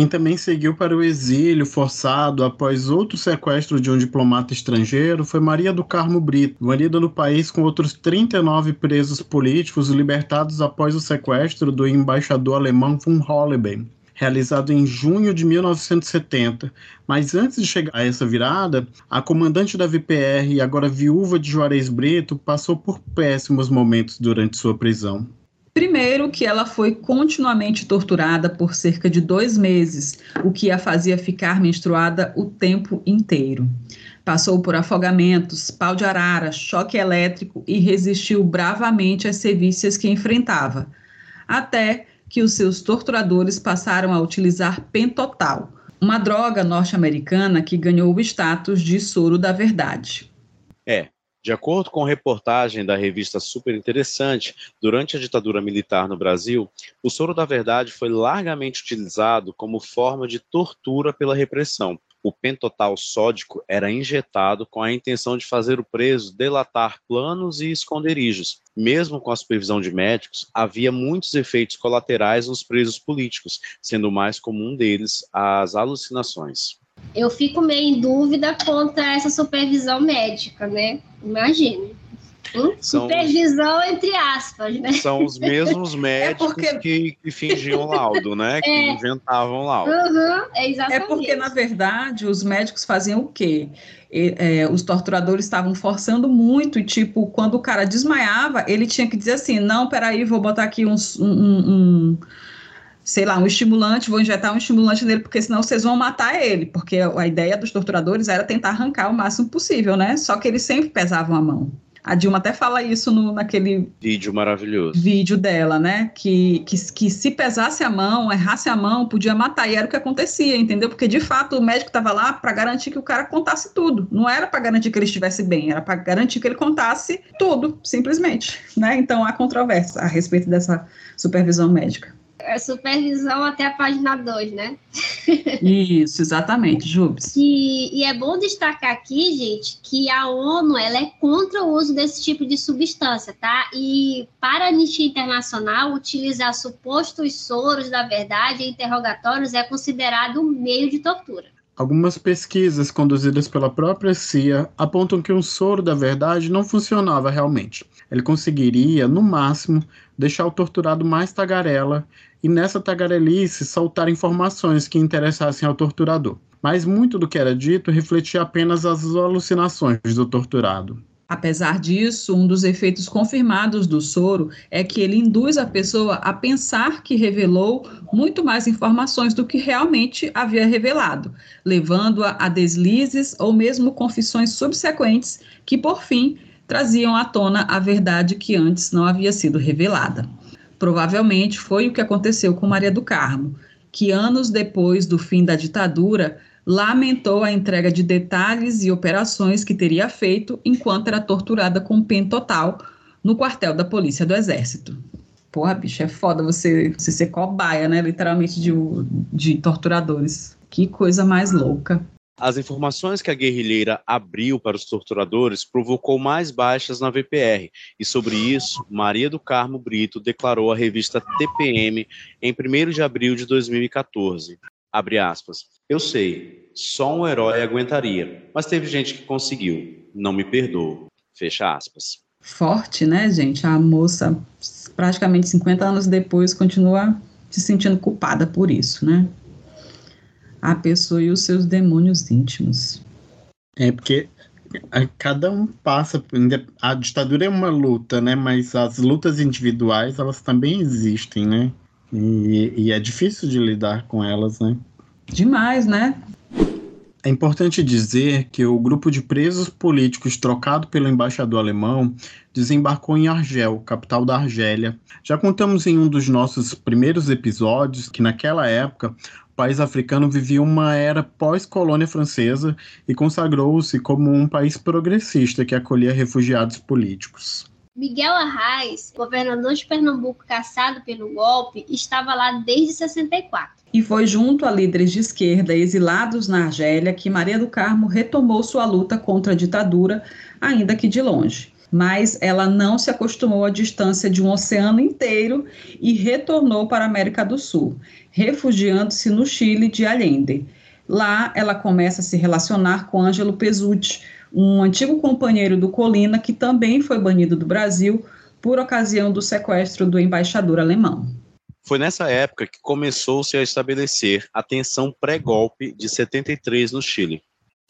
Quem também seguiu para o exílio forçado após outro sequestro de um diplomata estrangeiro foi Maria do Carmo Brito, vanida no país com outros 39 presos políticos libertados após o sequestro do embaixador alemão von Holleben realizado em junho de 1970. Mas antes de chegar a essa virada, a comandante da VPR e agora viúva de Juarez Brito passou por péssimos momentos durante sua prisão. Primeiro, que ela foi continuamente torturada por cerca de dois meses, o que a fazia ficar menstruada o tempo inteiro. Passou por afogamentos, pau de arara, choque elétrico e resistiu bravamente às sevícias que enfrentava, até que os seus torturadores passaram a utilizar pentotal, uma droga norte-americana que ganhou o status de soro da verdade. É, de acordo com reportagem da revista Super Interessante, durante a ditadura militar no Brasil, o soro da verdade foi largamente utilizado como forma de tortura pela repressão. O pentotal sódico era injetado com a intenção de fazer o preso delatar planos e esconderijos. Mesmo com a supervisão de médicos, havia muitos efeitos colaterais nos presos políticos, sendo o mais comum deles as alucinações eu fico meio em dúvida quanto a essa supervisão médica, né? Imagine. Hum? Supervisão os, entre aspas, né? São os mesmos [LAUGHS] é médicos é porque... que, que, fingiam laudo, né? Que [LAUGHS] é. inventavam laudo. Uhum, é, exatamente. é porque, na verdade, os médicos faziam o quê? E, é, os torturadores estavam forçando muito, e tipo, quando o cara desmaiava, ele tinha que dizer assim: não, peraí, vou botar aqui uns, um, um sei lá, um estimulante, vou injetar um estimulante nele, porque senão vocês vão matar ele, porque a ideia dos torturadores era tentar arrancar o máximo possível, né? Só que eles sempre pesavam a mão. A Dilma até fala isso no, naquele vídeo maravilhoso. Vídeo dela, né? Que, que, que se pesasse a mão, errasse a mão, podia matar. E era o que acontecia, entendeu? Porque de fato o médico estava lá para garantir que o cara contasse tudo. Não era para garantir que ele estivesse bem, era para garantir que ele contasse tudo, simplesmente. Né? Então há controvérsia a respeito dessa supervisão médica. É supervisão até a página 2, né? Isso, exatamente, Jubes. E, e, é bom destacar aqui, gente, que a ONU ela é contra o uso desse tipo de substância, tá? E para a Anistia Internacional, utilizar supostos soros da verdade em interrogatórios é considerado um meio de tortura. Algumas pesquisas conduzidas pela própria CIA apontam que um soro da verdade não funcionava realmente. Ele conseguiria, no máximo, deixar o torturado mais tagarela e nessa tagarelice soltar informações que interessassem ao torturador. Mas muito do que era dito refletia apenas as alucinações do torturado. Apesar disso, um dos efeitos confirmados do soro é que ele induz a pessoa a pensar que revelou muito mais informações do que realmente havia revelado, levando-a a deslizes ou mesmo confissões subsequentes que, por fim, traziam à tona a verdade que antes não havia sido revelada. Provavelmente foi o que aconteceu com Maria do Carmo, que anos depois do fim da ditadura lamentou a entrega de detalhes e operações que teria feito enquanto era torturada com PEN total no quartel da Polícia do Exército. Porra, bicho, é foda você, você ser cobaia, né? Literalmente de, de torturadores. Que coisa mais louca. As informações que a guerrilheira abriu para os torturadores provocou mais baixas na VPR, e sobre isso, Maria do Carmo Brito declarou à revista TPM em 1 de abril de 2014. Abre aspas. Eu sei, só um herói aguentaria, mas teve gente que conseguiu. Não me perdoo. Fecha aspas. Forte, né, gente? A moça, praticamente 50 anos depois, continua se sentindo culpada por isso, né? A pessoa e os seus demônios íntimos. É porque cada um passa. A ditadura é uma luta, né? Mas as lutas individuais elas também existem, né? E, e é difícil de lidar com elas, né? Demais, né? É importante dizer que o grupo de presos políticos trocado pelo embaixador alemão desembarcou em Argel, capital da Argélia. Já contamos em um dos nossos primeiros episódios que, naquela época, país africano vivia uma era pós-colônia francesa e consagrou-se como um país progressista que acolhia refugiados políticos. Miguel Arraes, governador de Pernambuco caçado pelo golpe, estava lá desde 64. E foi junto a líderes de esquerda exilados na Argélia que Maria do Carmo retomou sua luta contra a ditadura, ainda que de longe mas ela não se acostumou à distância de um oceano inteiro e retornou para a América do Sul, refugiando-se no Chile de Allende. Lá, ela começa a se relacionar com Ângelo Pesutti, um antigo companheiro do Colina que também foi banido do Brasil por ocasião do sequestro do embaixador alemão. Foi nessa época que começou-se a estabelecer a tensão pré-golpe de 73 no Chile.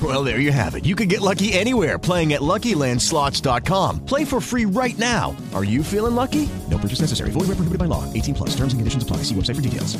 Well, there you have it. You can get lucky anywhere playing at LuckyLandSlots.com. Play for free right now. Are you feeling lucky? No purchase necessary. Void where prohibited by law. 18 plus. Terms and conditions apply. See website for details.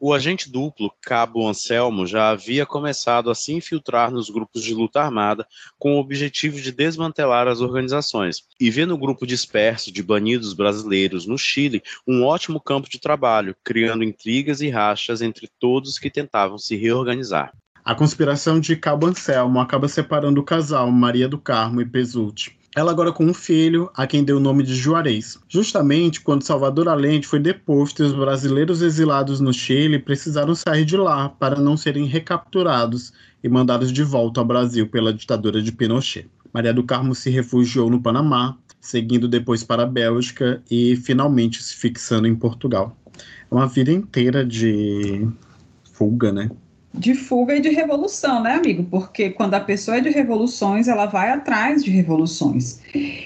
O agente duplo, Cabo Anselmo, já havia começado a se infiltrar nos grupos de luta armada com o objetivo de desmantelar as organizações e vê no grupo disperso de banidos brasileiros no Chile um ótimo campo de trabalho, criando intrigas e rachas entre todos que tentavam se reorganizar. A conspiração de Cabo Anselmo acaba separando o casal Maria do Carmo e Pesutti. Ela agora com um filho, a quem deu o nome de Juarez. Justamente quando Salvador Allende foi deposto e os brasileiros exilados no Chile precisaram sair de lá para não serem recapturados e mandados de volta ao Brasil pela ditadura de Pinochet. Maria do Carmo se refugiou no Panamá, seguindo depois para a Bélgica e finalmente se fixando em Portugal. É uma vida inteira de fuga, né? De fuga e de revolução, né, amigo? Porque quando a pessoa é de revoluções, ela vai atrás de revoluções.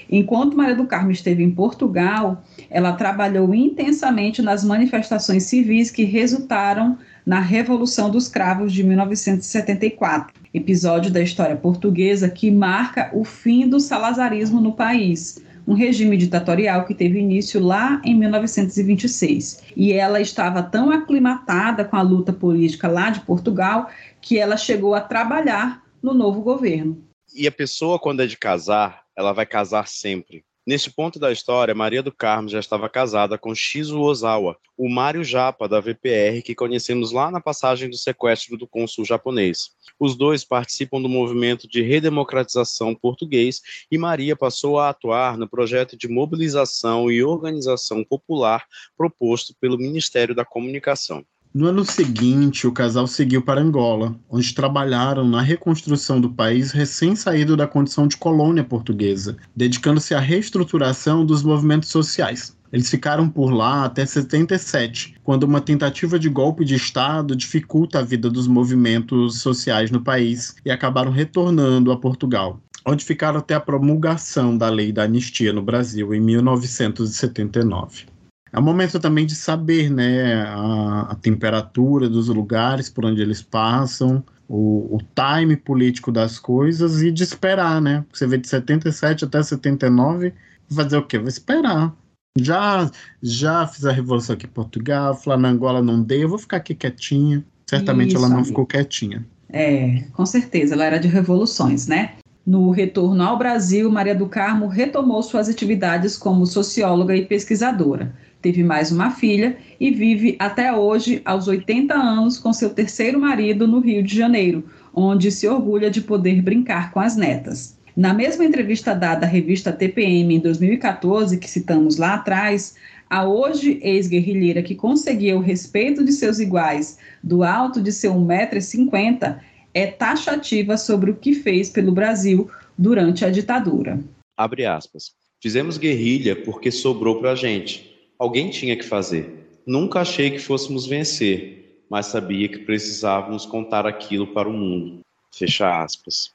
Enquanto Maria do Carmo esteve em Portugal, ela trabalhou intensamente nas manifestações civis que resultaram na Revolução dos Cravos de 1974, episódio da história portuguesa que marca o fim do salazarismo no país um regime ditatorial que teve início lá em 1926. E ela estava tão aclimatada com a luta política lá de Portugal que ela chegou a trabalhar no novo governo. E a pessoa, quando é de casar, ela vai casar sempre. Neste ponto da história, Maria do Carmo já estava casada com Shizu Ozawa, o Mário Japa da VPR que conhecemos lá na passagem do sequestro do cônsul japonês. Os dois participam do movimento de redemocratização português e Maria passou a atuar no projeto de mobilização e organização popular proposto pelo Ministério da Comunicação. No ano seguinte, o casal seguiu para Angola, onde trabalharam na reconstrução do país recém-saído da condição de colônia portuguesa, dedicando-se à reestruturação dos movimentos sociais. Eles ficaram por lá até 77, quando uma tentativa de golpe de Estado dificulta a vida dos movimentos sociais no país e acabaram retornando a Portugal, onde ficaram até a promulgação da lei da anistia no Brasil em 1979. É um momento também de saber né, a, a, temperatura dos lugares por onde eles passam, o, o time político das coisas e de esperar, né? Você vê de 77 até 79, fazer o quê? Vou esperar. Já, já fiz a revolução aqui em Portugal, Angola não deu, eu vou ficar aqui quietinha. Certamente Isso, ela não ficou quietinha. É, com certeza, ela era de revoluções, né? No retorno ao Brasil, Maria do Carmo retomou suas atividades como socióloga e pesquisadora. Teve mais uma filha e vive até hoje, aos 80 anos, com seu terceiro marido no Rio de Janeiro, onde se orgulha de poder brincar com as netas. Na mesma entrevista dada à revista TPM em 2014, que citamos lá atrás, a hoje ex-guerrilheira que conseguia o respeito de seus iguais do alto de seu 1,50m é taxativa sobre o que fez pelo Brasil durante a ditadura. Abre aspas. Fizemos guerrilha porque sobrou para a gente. Alguém tinha que fazer. Nunca achei que fôssemos vencer, mas sabia que precisávamos contar aquilo para o mundo. Fecha aspas.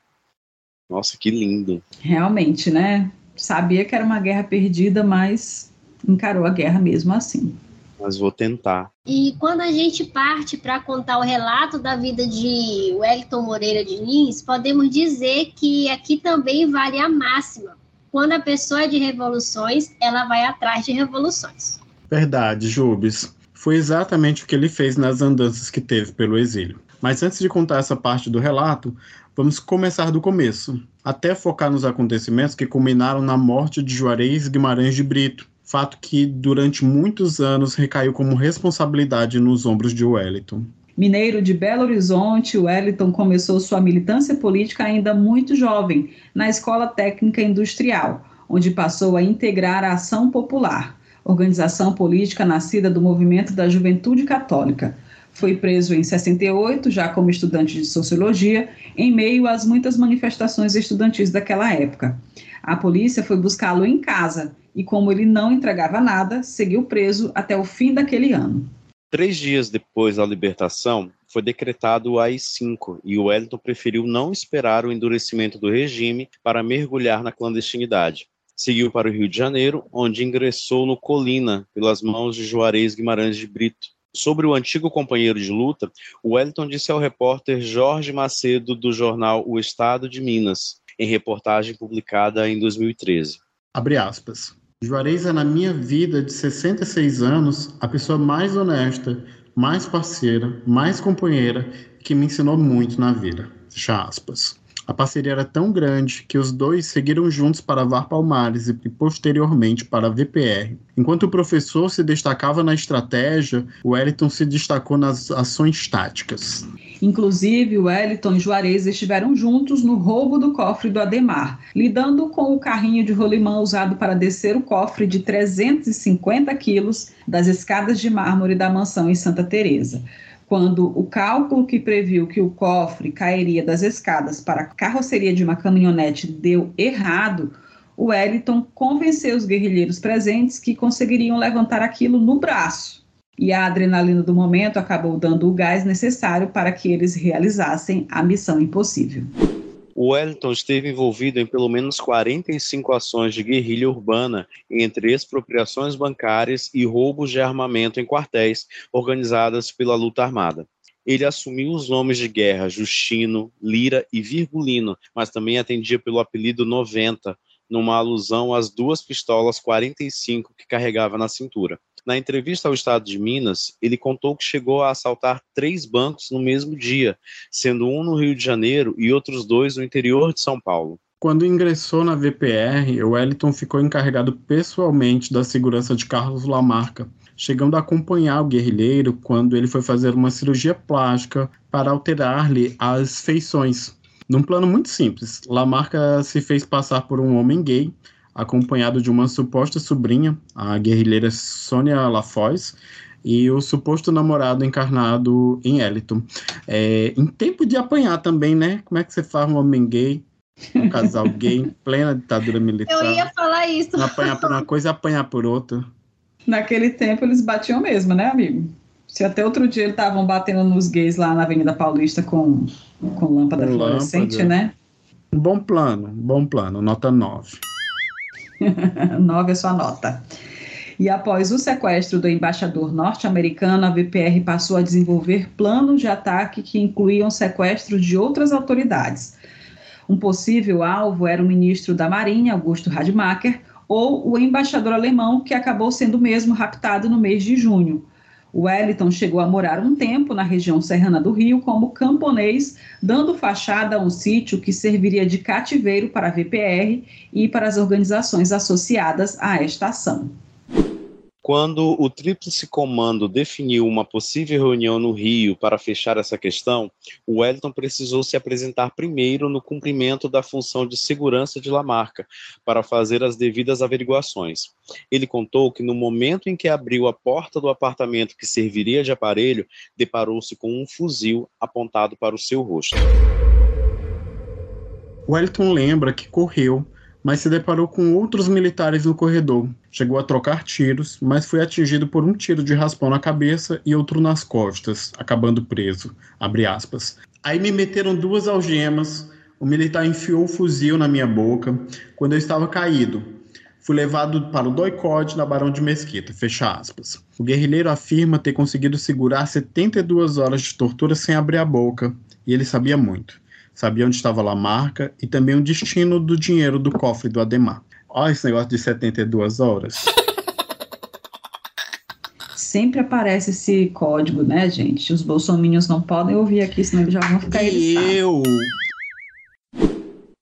Nossa, que lindo. Realmente, né? Sabia que era uma guerra perdida, mas encarou a guerra mesmo assim. Mas vou tentar. E quando a gente parte para contar o relato da vida de Wellington Moreira de Lins, podemos dizer que aqui também vale a máxima quando a pessoa é de revoluções, ela vai atrás de revoluções. Verdade, Jubes. Foi exatamente o que ele fez nas andanças que teve pelo exílio. Mas antes de contar essa parte do relato, vamos começar do começo, até focar nos acontecimentos que culminaram na morte de Juarez Guimarães de Brito, fato que durante muitos anos recaiu como responsabilidade nos ombros de Wellington. Mineiro de Belo Horizonte, Wellington começou sua militância política ainda muito jovem, na Escola Técnica Industrial, onde passou a integrar a Ação Popular, organização política nascida do movimento da Juventude Católica. Foi preso em 68, já como estudante de sociologia, em meio às muitas manifestações estudantis daquela época. A polícia foi buscá-lo em casa e, como ele não entregava nada, seguiu preso até o fim daquele ano. Três dias depois da libertação, foi decretado o AI-5 e Wellington preferiu não esperar o endurecimento do regime para mergulhar na clandestinidade. Seguiu para o Rio de Janeiro, onde ingressou no Colina, pelas mãos de Juarez Guimarães de Brito. Sobre o antigo companheiro de luta, Wellington disse ao repórter Jorge Macedo, do jornal O Estado de Minas, em reportagem publicada em 2013. Abre aspas. Juarez é, na minha vida de 66 anos, a pessoa mais honesta, mais parceira, mais companheira que me ensinou muito na vida. Fecha aspas. A parceria era tão grande que os dois seguiram juntos para VAR Palmares e posteriormente para a VPR. Enquanto o professor se destacava na estratégia, o Wellington se destacou nas ações táticas. Inclusive, Wellington e Juarez estiveram juntos no roubo do cofre do Ademar, lidando com o carrinho de rolimã usado para descer o cofre de 350 quilos das escadas de mármore da mansão em Santa Teresa quando o cálculo que previu que o cofre cairia das escadas para a carroceria de uma caminhonete deu errado, o Wellington convenceu os guerrilheiros presentes que conseguiriam levantar aquilo no braço. E a adrenalina do momento acabou dando o gás necessário para que eles realizassem a missão impossível. Wellington esteve envolvido em pelo menos 45 ações de guerrilha urbana, entre expropriações bancárias e roubos de armamento em quartéis organizadas pela luta armada. Ele assumiu os nomes de guerra Justino, Lira e Virgulino, mas também atendia pelo apelido 90, numa alusão às duas pistolas 45 que carregava na cintura. Na entrevista ao Estado de Minas, ele contou que chegou a assaltar três bancos no mesmo dia, sendo um no Rio de Janeiro e outros dois no interior de São Paulo. Quando ingressou na VPR, Wellington ficou encarregado pessoalmente da segurança de Carlos Lamarca, chegando a acompanhar o guerrilheiro quando ele foi fazer uma cirurgia plástica para alterar-lhe as feições. Num plano muito simples, Lamarca se fez passar por um homem gay acompanhado de uma suposta sobrinha, a guerrilheira Sônia Lafoz, e o suposto namorado encarnado em Eliton. É, em tempo de apanhar também, né? Como é que você faz um homem gay, um casal [LAUGHS] gay em plena ditadura militar? Eu ia falar isso. Não apanhar por uma coisa e apanhar por outra. Naquele tempo eles batiam mesmo, né, amigo? Se até outro dia eles estavam batendo nos gays lá na Avenida Paulista com, com lâmpada com fluorescente, lâmpada. né? Um bom plano, um bom plano, nota 9. [LAUGHS] 9 é sua nota. E após o sequestro do embaixador norte-americano, a VPR passou a desenvolver planos de ataque que incluíam sequestros de outras autoridades. Um possível alvo era o ministro da Marinha, Augusto Rademacher, ou o embaixador alemão, que acabou sendo mesmo raptado no mês de junho. Wellington chegou a morar um tempo na região serrana do Rio como camponês, dando fachada a um sítio que serviria de cativeiro para a VPR e para as organizações associadas à estação. Quando o Tríplice Comando definiu uma possível reunião no Rio para fechar essa questão, o Wellington precisou se apresentar primeiro no cumprimento da função de segurança de Lamarca, para fazer as devidas averiguações. Ele contou que no momento em que abriu a porta do apartamento que serviria de aparelho, deparou-se com um fuzil apontado para o seu rosto. Wellington lembra que correu mas se deparou com outros militares no corredor. Chegou a trocar tiros, mas foi atingido por um tiro de raspão na cabeça e outro nas costas, acabando preso. Aí me meteram duas algemas, o militar enfiou o fuzil na minha boca quando eu estava caído. Fui levado para o doicode na Barão de Mesquita, fecha aspas. O guerrilheiro afirma ter conseguido segurar 72 horas de tortura sem abrir a boca, e ele sabia muito sabia onde estava a marca e também o destino do dinheiro do cofre do Ademar. Olha esse negócio de 72 horas. Sempre aparece esse código, né, gente? Os bolsominions não podem ouvir aqui, senão eles já vão ficar Eu!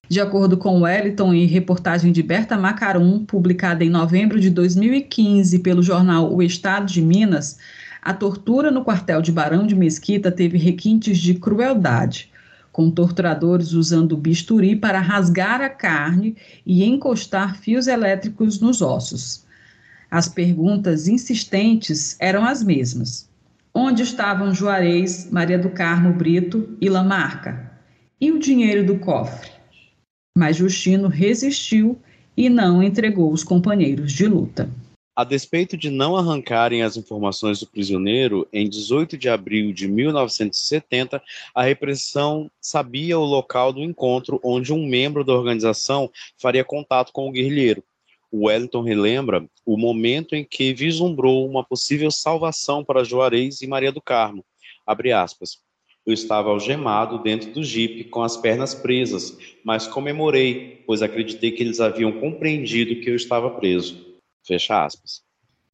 De acordo com Wellington e reportagem de Berta Macarum, publicada em novembro de 2015 pelo jornal O Estado de Minas, a tortura no quartel de Barão de Mesquita teve requintes de crueldade com torturadores usando bisturi para rasgar a carne e encostar fios elétricos nos ossos. As perguntas insistentes eram as mesmas. Onde estavam Juarez, Maria do Carmo Brito e Lamarca? E o dinheiro do cofre? Mas Justino resistiu e não entregou os companheiros de luta. A despeito de não arrancarem as informações do prisioneiro, em 18 de abril de 1970, a repressão sabia o local do encontro onde um membro da organização faria contato com o guerrilheiro. Wellington relembra o momento em que vislumbrou uma possível salvação para Juarez e Maria do Carmo. Abre aspas. Eu estava algemado dentro do jipe com as pernas presas, mas comemorei, pois acreditei que eles haviam compreendido que eu estava preso. Fecha aspas.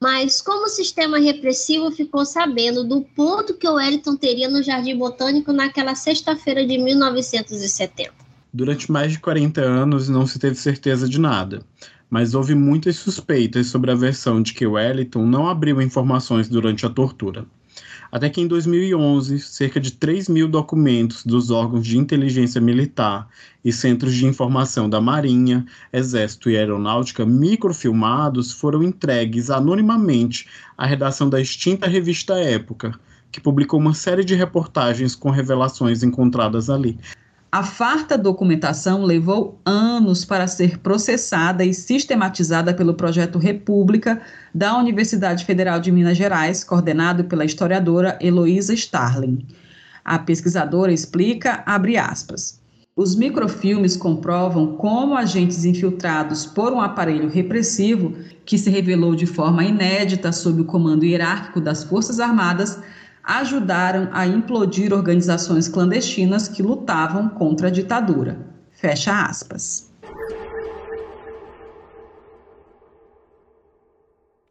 Mas como o sistema repressivo ficou sabendo do ponto que o Wellington teria no Jardim Botânico naquela sexta-feira de 1970? Durante mais de 40 anos não se teve certeza de nada, mas houve muitas suspeitas sobre a versão de que Wellington não abriu informações durante a tortura até que em 2011, cerca de 3 mil documentos dos órgãos de inteligência militar e centros de informação da Marinha, Exército e Aeronáutica microfilmados foram entregues anonimamente à redação da extinta revista Época, que publicou uma série de reportagens com revelações encontradas ali. A farta documentação levou anos para ser processada e sistematizada pelo projeto República da Universidade Federal de Minas Gerais, coordenado pela historiadora Heloísa Starling. A pesquisadora explica, abre aspas, os microfilmes comprovam como agentes infiltrados por um aparelho repressivo, que se revelou de forma inédita sob o comando hierárquico das Forças Armadas, ajudaram a implodir organizações clandestinas que lutavam contra a ditadura. Fecha aspas.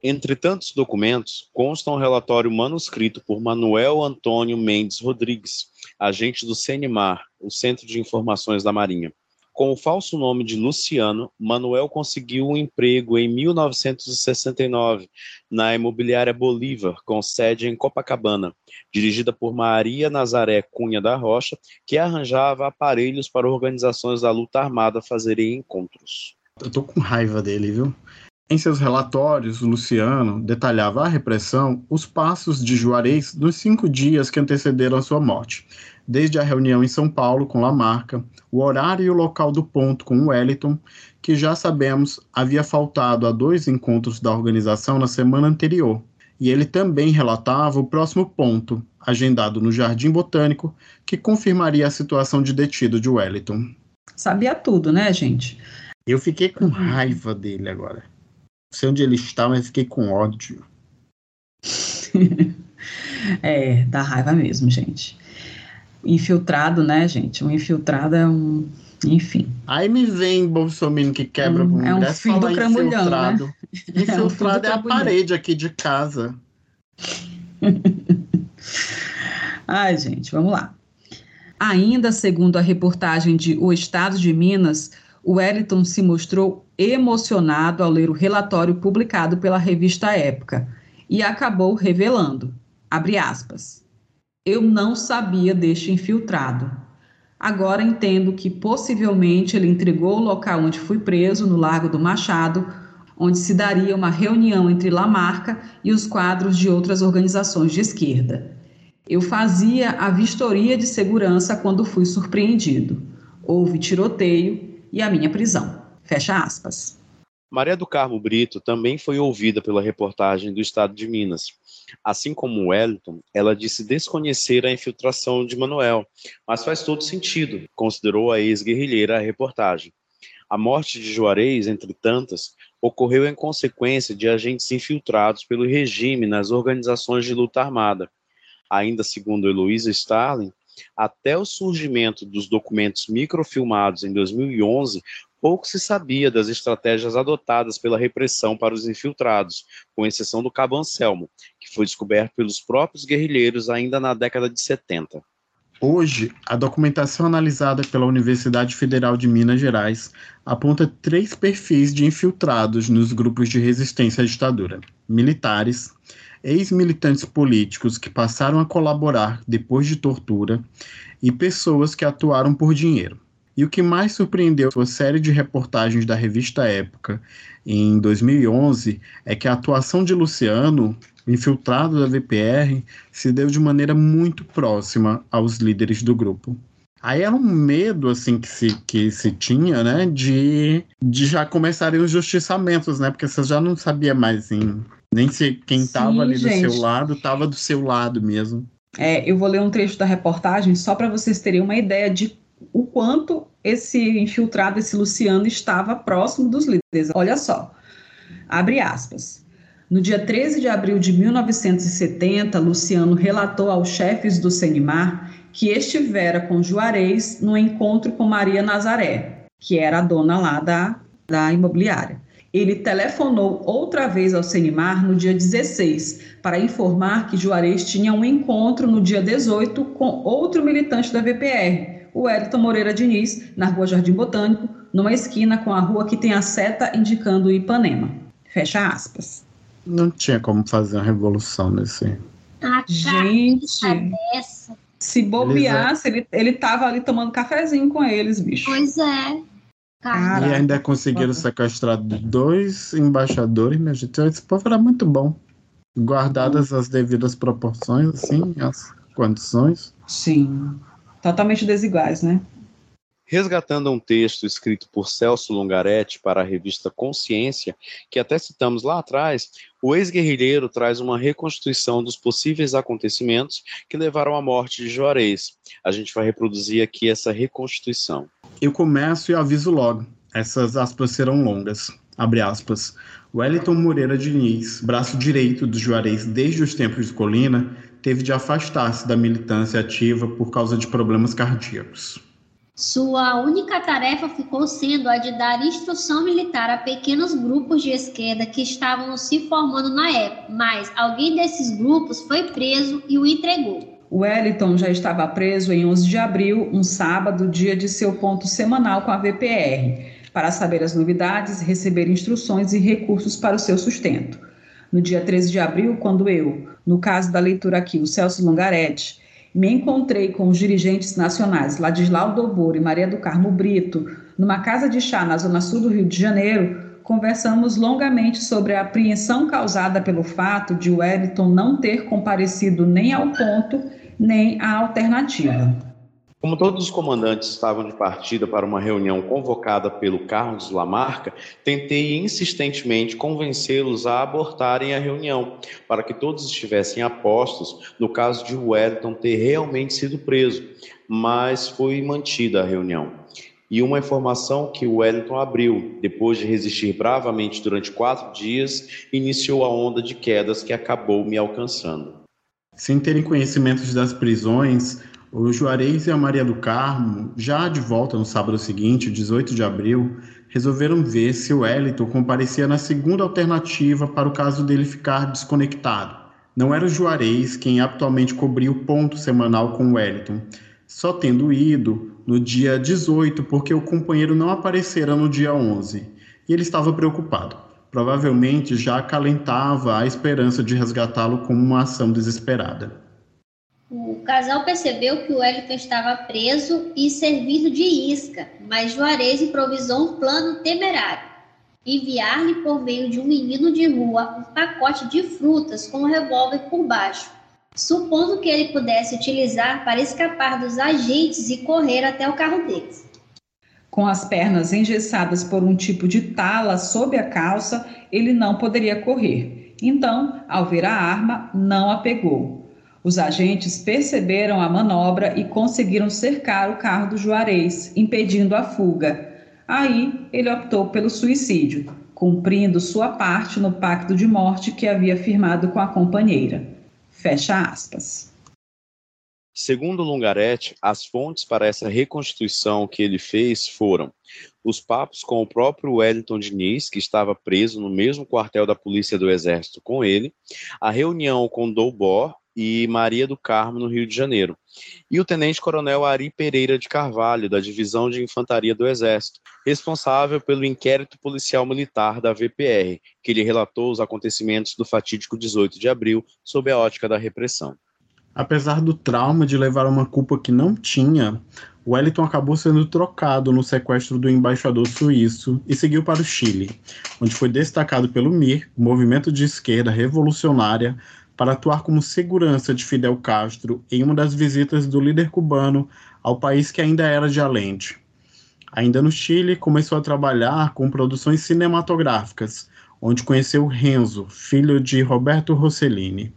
Entre tantos documentos, consta um relatório manuscrito por Manuel Antônio Mendes Rodrigues, agente do CENIMAR, o Centro de Informações da Marinha. Com o falso nome de Luciano, Manuel conseguiu um emprego em 1969 na imobiliária Bolívar, com sede em Copacabana, dirigida por Maria Nazaré Cunha da Rocha, que arranjava aparelhos para organizações da luta armada fazerem encontros. Eu tô com raiva dele, viu? Em seus relatórios, Luciano detalhava a repressão, os passos de Juarez nos cinco dias que antecederam a sua morte desde a reunião em São Paulo com Lamarca, o horário e o local do ponto com Wellington, que já sabemos havia faltado a dois encontros da organização na semana anterior. E ele também relatava o próximo ponto, agendado no Jardim Botânico, que confirmaria a situação de detido de Wellington. Sabia tudo, né, gente? Eu fiquei com raiva dele agora. sei onde ele está, mas fiquei com ódio. [LAUGHS] é, dá raiva mesmo, gente. Infiltrado, né, gente? Um infiltrado é um. Enfim. Aí me vem Bolsonaro que quebra um, [LAUGHS] É um filho do cramulhão, infiltrado. né? Infiltrado é, um a parede aqui de casa. [LAUGHS] Ai, gente, vamos lá. Ainda segundo a reportagem de O Estado de Minas, o Wellington se mostrou emocionado ao ler o relatório publicado pela revista Época e acabou revelando, abre aspas, eu não sabia deste infiltrado. Agora entendo que possivelmente ele entregou o local onde fui preso, no Largo do Machado, onde se daria uma reunião entre Lamarca e os quadros de outras organizações de esquerda. Eu fazia a vistoria de segurança quando fui surpreendido. Houve tiroteio e a minha prisão. Fecha aspas. Maria do Carmo Brito também foi ouvida pela reportagem do Estado de Minas. Assim como Wellington, ela disse desconhecer a infiltração de Manuel, mas faz todo sentido, considerou a ex-guerrilheira a reportagem. A morte de Juarez, entre tantas, ocorreu em consequência de agentes infiltrados pelo regime nas organizações de luta armada. Ainda segundo Heloísa Starling, até o surgimento dos documentos microfilmados em 2011, pouco se sabia das estratégias adotadas pela repressão para os infiltrados, com exceção do Cabo Anselmo, que foi descoberto pelos próprios guerrilheiros ainda na década de 70. Hoje, a documentação analisada pela Universidade Federal de Minas Gerais aponta três perfis de infiltrados nos grupos de resistência à ditadura: militares, ex-militantes políticos que passaram a colaborar depois de tortura e pessoas que atuaram por dinheiro. E o que mais surpreendeu foi a série de reportagens da revista Época em 2011 é que a atuação de Luciano, infiltrado da VPR, se deu de maneira muito próxima aos líderes do grupo. Aí era um medo assim que se, que se tinha, né, de, de já começarem os justiçamentos, né, porque você já não sabia mais em, nem se quem estava ali gente. do seu lado estava do seu lado mesmo. É, eu vou ler um trecho da reportagem só para vocês terem uma ideia de o quanto esse infiltrado, esse Luciano, estava próximo dos líderes. Olha só, abre aspas. No dia 13 de abril de 1970, Luciano relatou aos chefes do Senimar que estivera com Juarez no encontro com Maria Nazaré, que era a dona lá da, da imobiliária. Ele telefonou outra vez ao Senimar no dia 16 para informar que Juarez tinha um encontro no dia 18 com outro militante da VPR, o Wellington Moreira Diniz, na rua Jardim Botânico, numa esquina com a rua que tem a seta indicando Ipanema. Fecha aspas. Não tinha como fazer uma revolução nesse. Ah, Gente, dessa. se bobeasse, ele, ele tava ali tomando cafezinho com eles, bicho. Pois é. E ainda conseguiram sequestrar dois embaixadores, minha gente. Esse povo era muito bom. Guardadas as devidas proporções, assim, as condições. Sim. Totalmente desiguais, né? Resgatando um texto escrito por Celso Longaretti para a revista Consciência, que até citamos lá atrás, o ex-guerrilheiro traz uma reconstituição dos possíveis acontecimentos que levaram à morte de Juarez. A gente vai reproduzir aqui essa reconstituição. Eu começo e aviso logo. Essas aspas serão longas. Abre aspas. Wellington Moreira Diniz, braço direito do Juarez desde os tempos de Colina, teve de afastar-se da militância ativa por causa de problemas cardíacos. Sua única tarefa ficou sendo a de dar instrução militar a pequenos grupos de esquerda que estavam se formando na época, mas alguém desses grupos foi preso e o entregou. Wellington já estava preso em 11 de abril, um sábado, dia de seu ponto semanal com a VPR, para saber as novidades, receber instruções e recursos para o seu sustento. No dia 13 de abril, quando eu, no caso da leitura aqui, o Celso Longaretti, me encontrei com os dirigentes nacionais Ladislau Dobor e Maria do Carmo Brito numa casa de chá na zona sul do Rio de Janeiro, conversamos longamente sobre a apreensão causada pelo fato de Wellington não ter comparecido nem ao ponto nem à alternativa. Como todos os comandantes estavam de partida para uma reunião convocada pelo Carlos Lamarca, tentei insistentemente convencê-los a abortarem a reunião, para que todos estivessem apostos no caso de Wellington ter realmente sido preso, mas foi mantida a reunião. e uma informação que Wellington abriu, depois de resistir bravamente durante quatro dias, iniciou a onda de quedas que acabou me alcançando. Sem terem conhecimentos das prisões, o Juarez e a Maria do Carmo, já de volta no sábado seguinte, 18 de abril, resolveram ver se o Wellington comparecia na segunda alternativa para o caso dele ficar desconectado. Não era o Juarez quem atualmente cobria o ponto semanal com o Wellington, só tendo ido no dia 18 porque o companheiro não aparecera no dia 11 e ele estava preocupado. Provavelmente já acalentava a esperança de resgatá-lo como uma ação desesperada. O casal percebeu que o Wellington estava preso e servido de isca, mas Juarez improvisou um plano temerário. Enviar-lhe por meio de um menino de rua um pacote de frutas com um revólver por baixo, supondo que ele pudesse utilizar para escapar dos agentes e correr até o carro deles. Com as pernas engessadas por um tipo de tala sob a calça, ele não poderia correr. Então, ao ver a arma, não a pegou. Os agentes perceberam a manobra e conseguiram cercar o carro do Juarez, impedindo a fuga. Aí ele optou pelo suicídio, cumprindo sua parte no pacto de morte que havia firmado com a companheira. Fecha aspas. Segundo Lungaretti, as fontes para essa reconstituição que ele fez foram os papos com o próprio Wellington Diniz, que estava preso no mesmo quartel da Polícia do Exército com ele, a reunião com Doubor e Maria do Carmo, no Rio de Janeiro, e o tenente-coronel Ari Pereira de Carvalho, da Divisão de Infantaria do Exército, responsável pelo inquérito policial militar da VPR, que lhe relatou os acontecimentos do fatídico 18 de abril sob a ótica da repressão. Apesar do trauma de levar uma culpa que não tinha, Wellington acabou sendo trocado no sequestro do embaixador suíço e seguiu para o Chile, onde foi destacado pelo MIR, movimento de esquerda revolucionária, para atuar como segurança de Fidel Castro em uma das visitas do líder cubano ao país que ainda era de Allende. Ainda no Chile, começou a trabalhar com produções cinematográficas, onde conheceu Renzo, filho de Roberto Rossellini.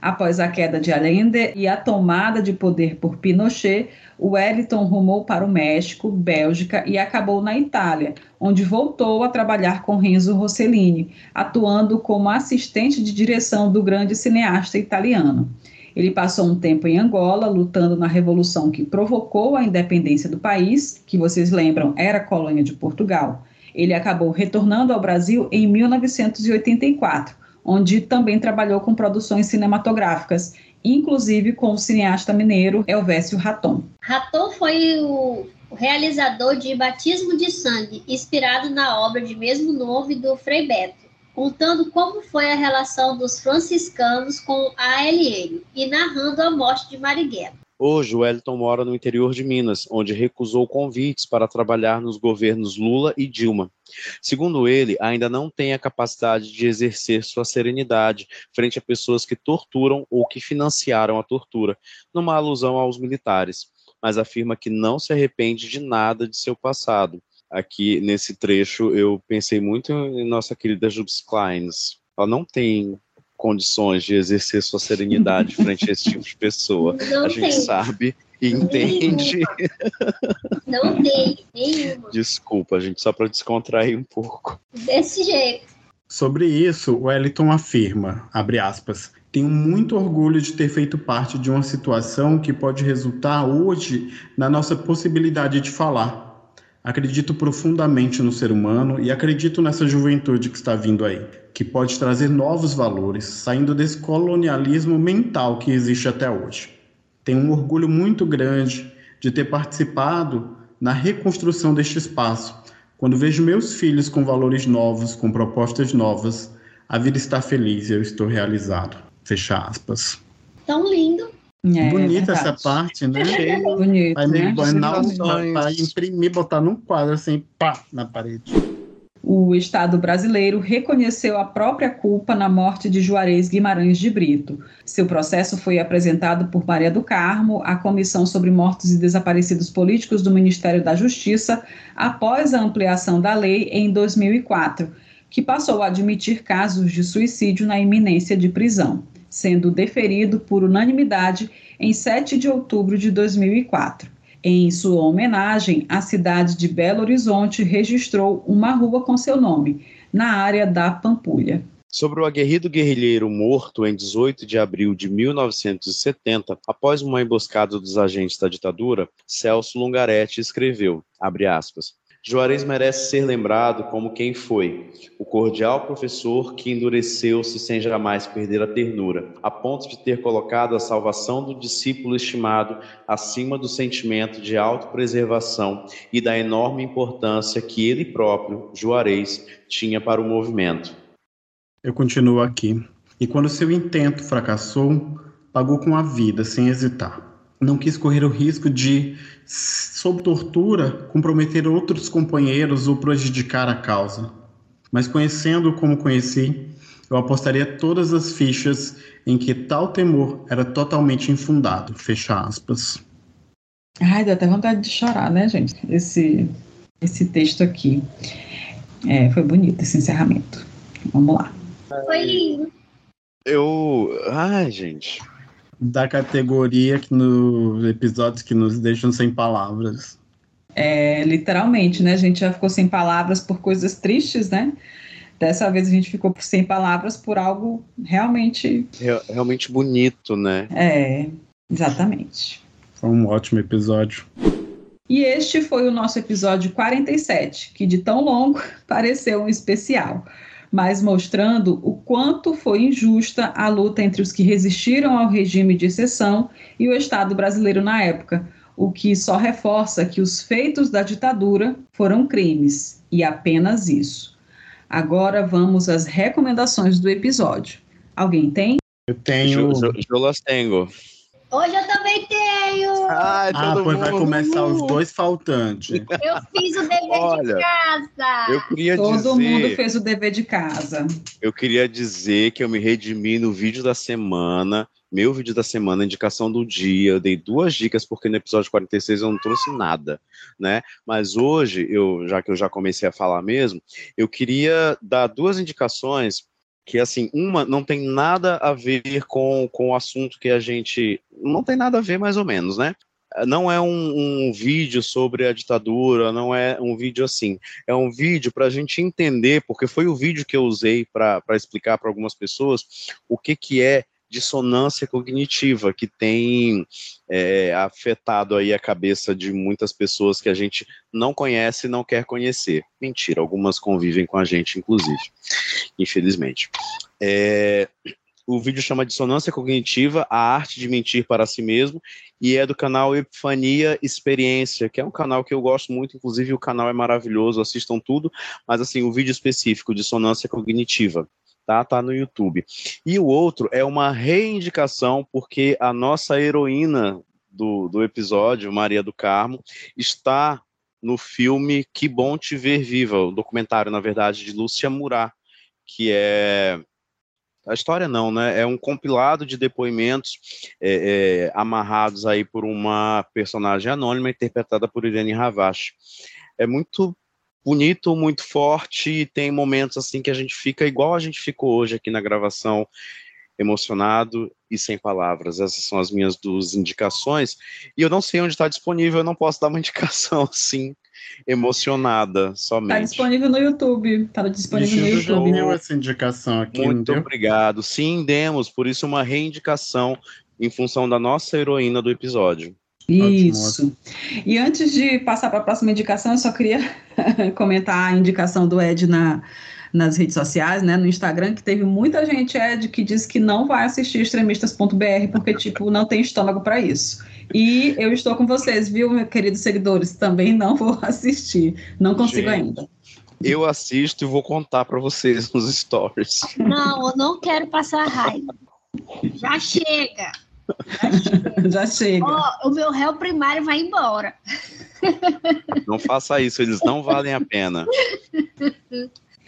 Após a queda de Allende e a tomada de poder por Pinochet, Wellington rumou para o México, Bélgica e acabou na Itália, onde voltou a trabalhar com Renzo Rossellini, atuando como assistente de direção do grande cineasta italiano. Ele passou um tempo em Angola, lutando na revolução que provocou a independência do país, que vocês lembram era colônia de Portugal. Ele acabou retornando ao Brasil em 1984 onde também trabalhou com produções cinematográficas, inclusive com o cineasta mineiro Elvésio Raton. Raton foi o realizador de Batismo de Sangue, inspirado na obra de mesmo nome do Frei Beto, contando como foi a relação dos franciscanos com a ALN e narrando a morte de Marighella. Hoje, o Wellington mora no interior de Minas, onde recusou convites para trabalhar nos governos Lula e Dilma. Segundo ele, ainda não tem a capacidade de exercer sua serenidade frente a pessoas que torturam ou que financiaram a tortura, numa alusão aos militares, mas afirma que não se arrepende de nada de seu passado. Aqui nesse trecho eu pensei muito em nossa querida Jubes Kleins. Ela não tem condições de exercer sua serenidade [LAUGHS] frente a esse tipo de pessoa. Não a gente tem. sabe e entende. Não tem nenhuma. Desculpa, gente, só para descontrair um pouco. Desse jeito. Sobre isso, o Wellington afirma, abre aspas, tenho muito orgulho de ter feito parte de uma situação que pode resultar hoje na nossa possibilidade de falar. Acredito profundamente no ser humano e acredito nessa juventude que está vindo aí que pode trazer novos valores, saindo desse colonialismo mental que existe até hoje. Tenho um orgulho muito grande de ter participado na reconstrução deste espaço. Quando vejo meus filhos com valores novos, com propostas novas, a vida está feliz e eu estou realizado. Fecha aspas. Tão lindo. É, Bonita essa parte, né? Bonito, vai, né? vai, vai imprimir, botar num quadro assim, pá, na parede o Estado brasileiro reconheceu a própria culpa na morte de Juarez Guimarães de Brito. Seu processo foi apresentado por Maria do Carmo à Comissão sobre Mortos e Desaparecidos Políticos do Ministério da Justiça após a ampliação da lei em 2004, que passou a admitir casos de suicídio na iminência de prisão, sendo deferido por unanimidade em 7 de outubro de 2004. Em sua homenagem, a cidade de Belo Horizonte registrou uma rua com seu nome, na área da Pampulha. Sobre o aguerrido guerrilheiro morto em 18 de abril de 1970, após uma emboscada dos agentes da ditadura, Celso Lungaretti escreveu, aspas, Juarez merece ser lembrado como quem foi, o cordial professor que endureceu-se sem jamais perder a ternura, a ponto de ter colocado a salvação do discípulo estimado acima do sentimento de autopreservação e da enorme importância que ele próprio, Juarez, tinha para o movimento. Eu continuo aqui. E quando seu intento fracassou, pagou com a vida, sem hesitar. Não quis correr o risco de, sob tortura, comprometer outros companheiros ou prejudicar a causa. Mas conhecendo como conheci, eu apostaria todas as fichas em que tal temor era totalmente infundado. Fecha aspas. Ai, dá até vontade de chorar, né, gente? Esse, esse texto aqui. É, foi bonito esse encerramento. Vamos lá. Foi lindo. Eu. Ai, gente. Da categoria que nos episódios que nos deixam sem palavras. É, literalmente, né? A gente já ficou sem palavras por coisas tristes, né? Dessa vez a gente ficou sem palavras por algo realmente. realmente bonito, né? É, exatamente. Foi um ótimo episódio. E este foi o nosso episódio 47, que de tão longo [LAUGHS] pareceu um especial mas mostrando o quanto foi injusta a luta entre os que resistiram ao regime de exceção e o Estado brasileiro na época, o que só reforça que os feitos da ditadura foram crimes, e apenas isso. Agora vamos às recomendações do episódio. Alguém tem? Eu tenho. Jolas tenho. Hoje eu também tenho. Ai, ah, pois vai começar os dois faltantes. Eu fiz o dever Olha, de casa. Eu queria Todo dizer, mundo fez o dever de casa. Eu queria dizer que eu me redimi no vídeo da semana. Meu vídeo da semana, indicação do dia, eu dei duas dicas porque no episódio 46 eu não trouxe nada, né? Mas hoje, eu, já que eu já comecei a falar mesmo, eu queria dar duas indicações que assim, uma não tem nada a ver com, com o assunto que a gente. Não tem nada a ver, mais ou menos, né? Não é um, um vídeo sobre a ditadura, não é um vídeo assim. É um vídeo para a gente entender, porque foi o vídeo que eu usei para explicar para algumas pessoas o que, que é dissonância cognitiva que tem é, afetado aí a cabeça de muitas pessoas que a gente não conhece e não quer conhecer. Mentira, algumas convivem com a gente, inclusive, infelizmente. É, o vídeo chama Dissonância Cognitiva, a arte de mentir para si mesmo, e é do canal Epifania Experiência, que é um canal que eu gosto muito, inclusive o canal é maravilhoso, assistam tudo, mas assim, o vídeo específico, Dissonância Cognitiva tá? Tá no YouTube. E o outro é uma reindicação, porque a nossa heroína do, do episódio, Maria do Carmo, está no filme Que Bom Te Ver Viva, o documentário, na verdade, de Lúcia Murat, que é a história não, né? É um compilado de depoimentos é, é, amarrados aí por uma personagem anônima interpretada por Irene Ravache. É muito bonito, muito forte, e tem momentos assim que a gente fica igual a gente ficou hoje aqui na gravação, emocionado e sem palavras. Essas são as minhas duas indicações. E eu não sei onde está disponível, eu não posso dar uma [LAUGHS] indicação assim, emocionada somente. Está disponível no YouTube. Está disponível no YouTube. Deu essa indicação aqui. Muito obrigado. Sim, demos, por isso uma reindicação em função da nossa heroína do episódio. Isso. E antes de passar para a próxima indicação, eu só queria [LAUGHS] comentar a indicação do Ed na, nas redes sociais, né, no Instagram, que teve muita gente, Ed, que disse que não vai assistir extremistas.br porque, tipo, não tem estômago para isso. E eu estou com vocês, viu, meus queridos seguidores? Também não vou [LAUGHS] assistir. Não consigo gente, ainda. Eu assisto e vou contar para vocês nos stories. Não, eu não quero passar raiva. Já chega. [LAUGHS] Já chega. Oh, o meu réu primário vai embora. Não faça isso, eles não valem a pena.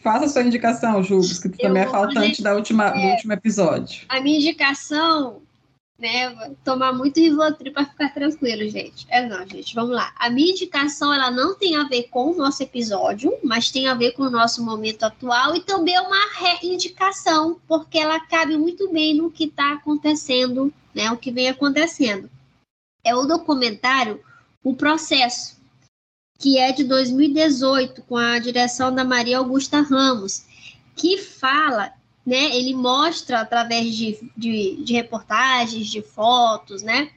Faça sua indicação, Jubes, que também é faltante da última, é, do último episódio. A minha indicação, né, tomar muito Rivotril para ficar tranquilo, gente. É não, gente, vamos lá. A minha indicação, ela não tem a ver com o nosso episódio, mas tem a ver com o nosso momento atual e também é uma reindicação, porque ela cabe muito bem no que está acontecendo né, o que vem acontecendo. É o documentário O Processo, que é de 2018, com a direção da Maria Augusta Ramos, que fala, né? Ele mostra através de, de, de reportagens, de fotos, né?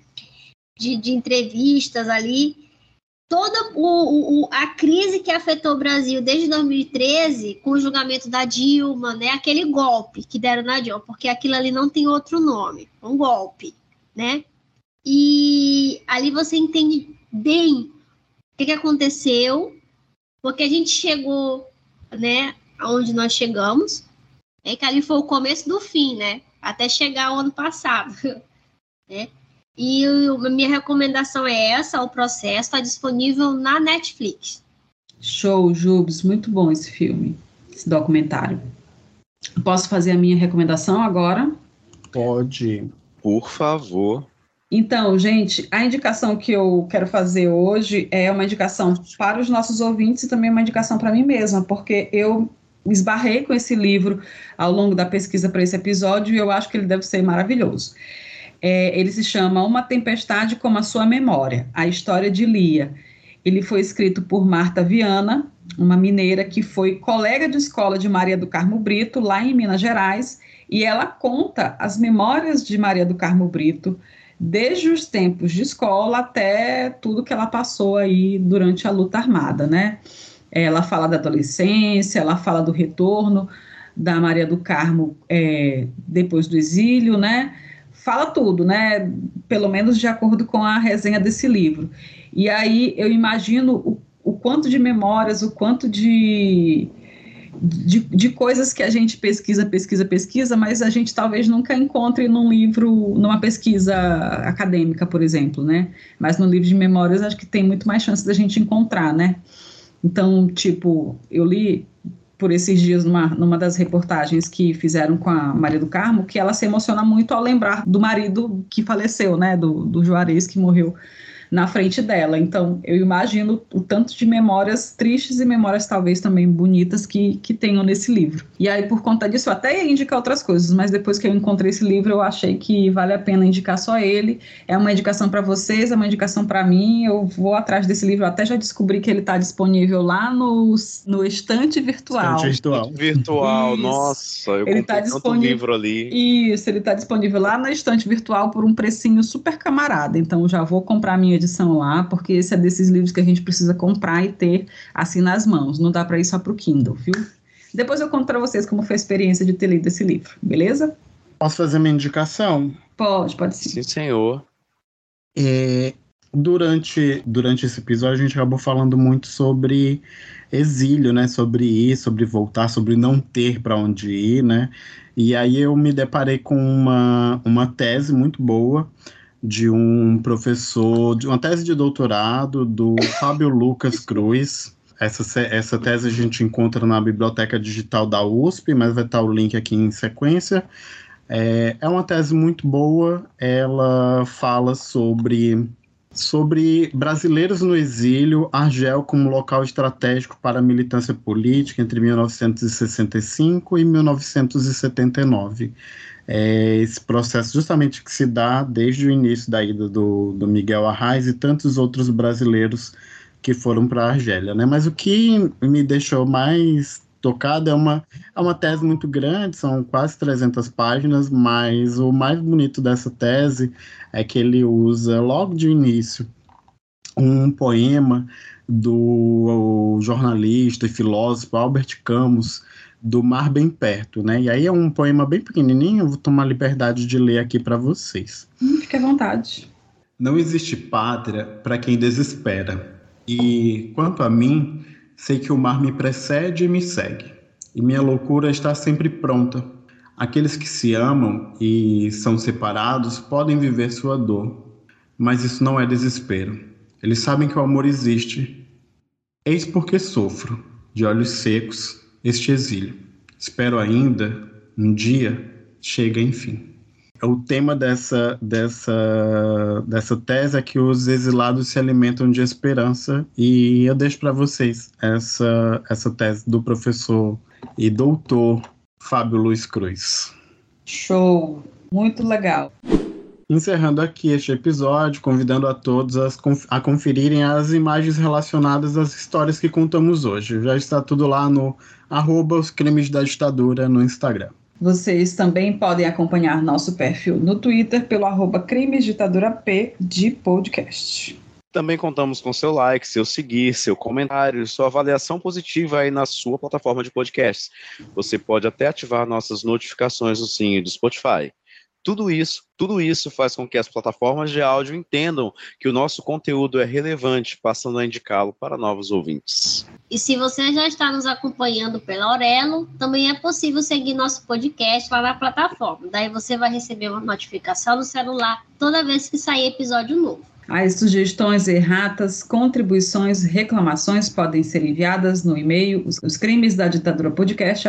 De, de entrevistas ali, toda o, o, a crise que afetou o Brasil desde 2013, com o julgamento da Dilma, né? Aquele golpe que deram na Dilma, porque aquilo ali não tem outro nome, um golpe, né? E ali você entende bem o que, que aconteceu, porque a gente chegou, né, aonde nós chegamos, é que ali foi o começo do fim, né? Até chegar o ano passado, [LAUGHS] né? E a minha recomendação é essa, o processo está disponível na Netflix. Show, Jubes, muito bom esse filme, esse documentário. Posso fazer a minha recomendação agora? Pode. Por favor. Então, gente, a indicação que eu quero fazer hoje é uma indicação para os nossos ouvintes e também uma indicação para mim mesma, porque eu esbarrei com esse livro ao longo da pesquisa para esse episódio e eu acho que ele deve ser maravilhoso. É, ele se chama Uma Tempestade como a Sua Memória, a história de Lia. Ele foi escrito por Marta Viana, uma mineira que foi colega de escola de Maria do Carmo Brito, lá em Minas Gerais, e ela conta as memórias de Maria do Carmo Brito, desde os tempos de escola até tudo que ela passou aí durante a luta armada, né? Ela fala da adolescência, ela fala do retorno da Maria do Carmo é, depois do exílio, né? Fala tudo, né? Pelo menos de acordo com a resenha desse livro. E aí eu imagino o, o quanto de memórias, o quanto de de, de, coisas que a gente pesquisa, pesquisa, pesquisa, mas a gente talvez nunca encontre num livro, numa pesquisa acadêmica, por exemplo, né? Mas no livro de memórias acho que tem muito mais chance da gente encontrar, né? Então, tipo, eu li por esses dias numa, numa das reportagens que fizeram com a Maria do Carmo, que ela se emociona muito ao lembrar do marido que faleceu, né? Do, do Juarez que morreu na frente dela. Então, eu imagino o tanto de memórias tristes e memórias talvez também bonitas que, que tenham nesse livro. E aí, por conta disso, eu até ia indicar outras coisas, mas depois que eu encontrei esse livro, eu achei que vale a pena indicar só ele. É uma indicação para vocês, é uma indicação para mim. Eu vou atrás desse livro, eu até já descobri que ele está disponível lá no, no estante virtual. Estante virtual. virtual, Isso. nossa, eu ele tá disponível livro ali. Isso, ele está disponível lá na estante virtual por um precinho super camarada. Então, já vou comprar minha edição lá, porque esse é desses livros que a gente precisa comprar e ter assim nas mãos. Não dá para ir só para o Kindle, viu? Depois eu conto para vocês como foi a experiência de ter lido esse livro, beleza? Posso fazer minha indicação? Pode, pode sim. Sim, senhor. É, durante, durante esse episódio, a gente acabou falando muito sobre exílio, né? Sobre ir, sobre voltar, sobre não ter para onde ir, né? E aí eu me deparei com uma, uma tese muito boa de um professor, de uma tese de doutorado do Fábio Lucas Cruz. Essa, essa tese a gente encontra na biblioteca digital da USP, mas vai estar o link aqui em sequência. É, é uma tese muito boa, ela fala sobre, sobre brasileiros no exílio, Argel como local estratégico para a militância política entre 1965 e 1979 é esse processo justamente que se dá desde o início da ida do, do Miguel Arraes e tantos outros brasileiros que foram para a Argélia, né? Mas o que me deixou mais tocado é uma, é uma tese muito grande, são quase 300 páginas, mas o mais bonito dessa tese é que ele usa logo de início um poema do jornalista e filósofo Albert Camus, do Mar Bem Perto, né? E aí é um poema bem pequenininho, eu vou tomar a liberdade de ler aqui para vocês. Hum, fique à vontade. Não existe pátria para quem desespera. E quanto a mim, sei que o mar me precede e me segue. E minha loucura está sempre pronta. Aqueles que se amam e são separados podem viver sua dor, mas isso não é desespero. Eles sabem que o amor existe. Eis porque sofro, de olhos secos, este exílio. Espero ainda, um dia, chega enfim. O tema dessa, dessa, dessa tese é que os exilados se alimentam de esperança e eu deixo para vocês essa, essa tese do professor e doutor Fábio Luiz Cruz. Show! Muito legal. Encerrando aqui este episódio, convidando a todos a, a conferirem as imagens relacionadas às histórias que contamos hoje. Já está tudo lá no arroba os crimes da ditadura no Instagram. Vocês também podem acompanhar nosso perfil no Twitter pelo arroba Crimes Ditadura P de podcast. Também contamos com seu like, seu seguir, seu comentário, sua avaliação positiva aí na sua plataforma de podcasts. Você pode até ativar nossas notificações no sininho do Spotify. Tudo isso, tudo isso faz com que as plataformas de áudio entendam que o nosso conteúdo é relevante, passando a indicá-lo para novos ouvintes. E se você já está nos acompanhando pela Aurelo, também é possível seguir nosso podcast lá na plataforma. Daí você vai receber uma notificação no celular toda vez que sair episódio novo. As sugestões erratas, contribuições, reclamações podem ser enviadas no e-mail os crimes da ditadura podcast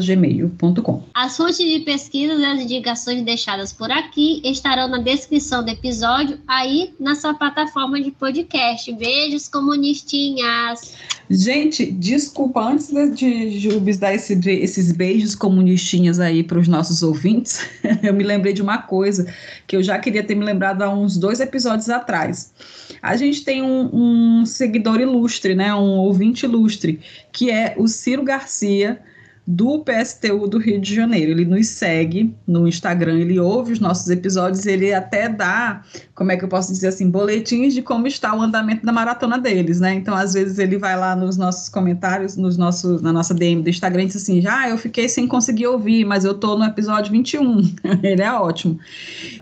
gmail.com. As fontes de pesquisa e as indicações deixadas por aqui estarão na descrição do episódio aí na sua plataforma de podcast. Beijos comunistinhas. Gente, desculpa, antes de Jubes dar esse, esses beijos comunistinhas aí para os nossos ouvintes, [LAUGHS] eu me lembrei de uma coisa que eu já queria ter me lembrado há uns dois episódios atrás. A gente tem um, um seguidor ilustre, né, um ouvinte ilustre, que é o Ciro Garcia, do PSTU do Rio de Janeiro. Ele nos segue no Instagram, ele ouve os nossos episódios, ele até dá, como é que eu posso dizer assim, boletins de como está o andamento da maratona deles, né? Então, às vezes ele vai lá nos nossos comentários, nos nossos, na nossa DM do Instagram e diz assim: "Já, ah, eu fiquei sem conseguir ouvir, mas eu tô no episódio 21". [LAUGHS] ele é ótimo.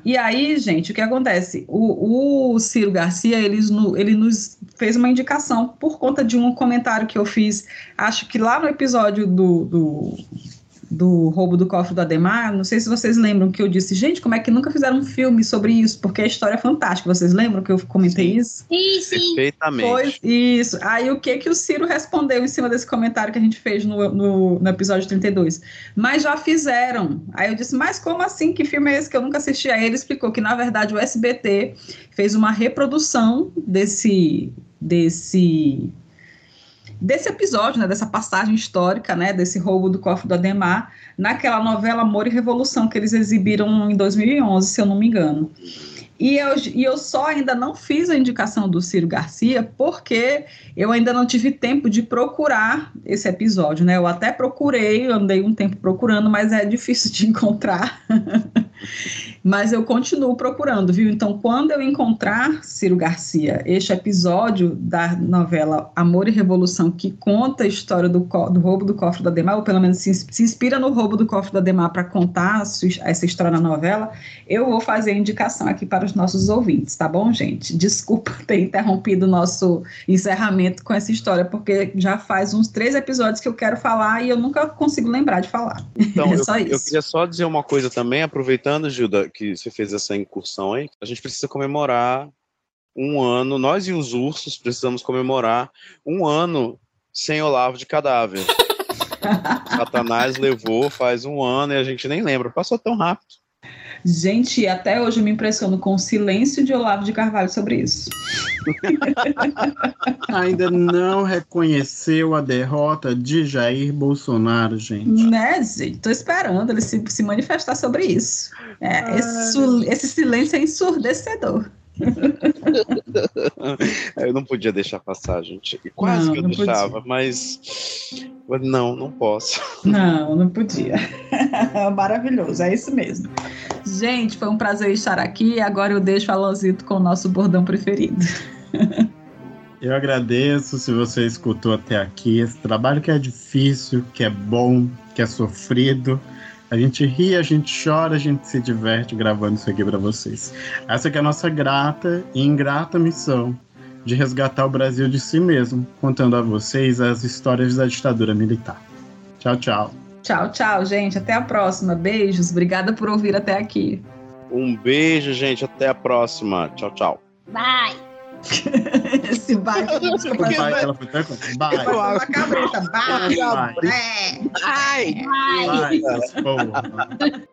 E aí, gente, o que acontece? O, o Ciro Garcia, ele, ele nos fez uma indicação por conta de um comentário que eu fiz, acho que lá no episódio do, do do roubo do cofre do Ademar, não sei se vocês lembram que eu disse, gente, como é que nunca fizeram um filme sobre isso? Porque a história é fantástica. Vocês lembram que eu comentei sim. isso? Sim, sim. Perfeitamente. Foi isso. Aí o que que o Ciro respondeu em cima desse comentário que a gente fez no, no, no, episódio 32? Mas já fizeram. Aí eu disse, mas como assim? Que filme é esse que eu nunca assisti? Aí ele explicou que, na verdade, o SBT fez uma reprodução desse desse desse episódio, né, dessa passagem histórica, né, desse roubo do cofre do Ademar, naquela novela Amor e Revolução que eles exibiram em 2011, se eu não me engano. E eu, e eu só ainda não fiz a indicação do Ciro Garcia porque eu ainda não tive tempo de procurar esse episódio, né? Eu até procurei, andei um tempo procurando, mas é difícil [LAUGHS] de encontrar. mas eu continuo procurando, viu? Então, quando eu encontrar, Ciro Garcia, este episódio da novela Amor e Revolução, que conta a história do, do roubo do cofre da Demar, ou pelo menos se, se inspira no roubo do cofre da Demar para contar essa história na novela, eu vou fazer a indicação aqui para os nossos ouvintes, tá bom, gente? Desculpa [LAUGHS] ter interrompido o nosso encerramento com essa história, porque já faz uns três episódios que eu quero falar e eu nunca consigo lembrar de falar. Então, [LAUGHS] é só eu, isso. eu queria só dizer uma coisa também, aproveitando, Gilda, que você fez essa incursão aí, a gente precisa comemorar um ano, nós e os ursos precisamos comemorar um ano sem Olavo de cadáver. [LAUGHS] Satanás levou faz um ano e a gente nem lembra, passou tão rápido. Gente, até hoje eu me impressiono com o silêncio de Olavo de Carvalho sobre isso. [LAUGHS] Ainda não reconheceu a derrota de Jair Bolsonaro, gente. Né, gente? Tô esperando ele se, se manifestar sobre isso. É, esse, esse silêncio é ensurdecedor. [LAUGHS] eu não podia deixar passar, gente. Quase não, que eu deixava, podia. mas não, não posso. Não, não podia. [LAUGHS] Maravilhoso, é isso mesmo. Gente, foi um prazer estar aqui. Agora eu deixo a Lozito com o nosso bordão preferido. [LAUGHS] Eu agradeço se você escutou até aqui esse trabalho que é difícil, que é bom, que é sofrido. A gente ri, a gente chora, a gente se diverte gravando isso aqui para vocês. Essa é a nossa grata e ingrata missão de resgatar o Brasil de si mesmo, contando a vocês as histórias da ditadura militar. Tchau, tchau. Tchau, tchau, gente. Até a próxima. Beijos. Obrigada por ouvir até aqui. Um beijo, gente. Até a próxima. Tchau, tau. Bye. Esse. Desculpa, bye. Bye. Ela foi até Bye. Bye. Uma cabrita. Bye. Bye. Bye. Bye. Bye. Bye. Bye. Bye. Bye.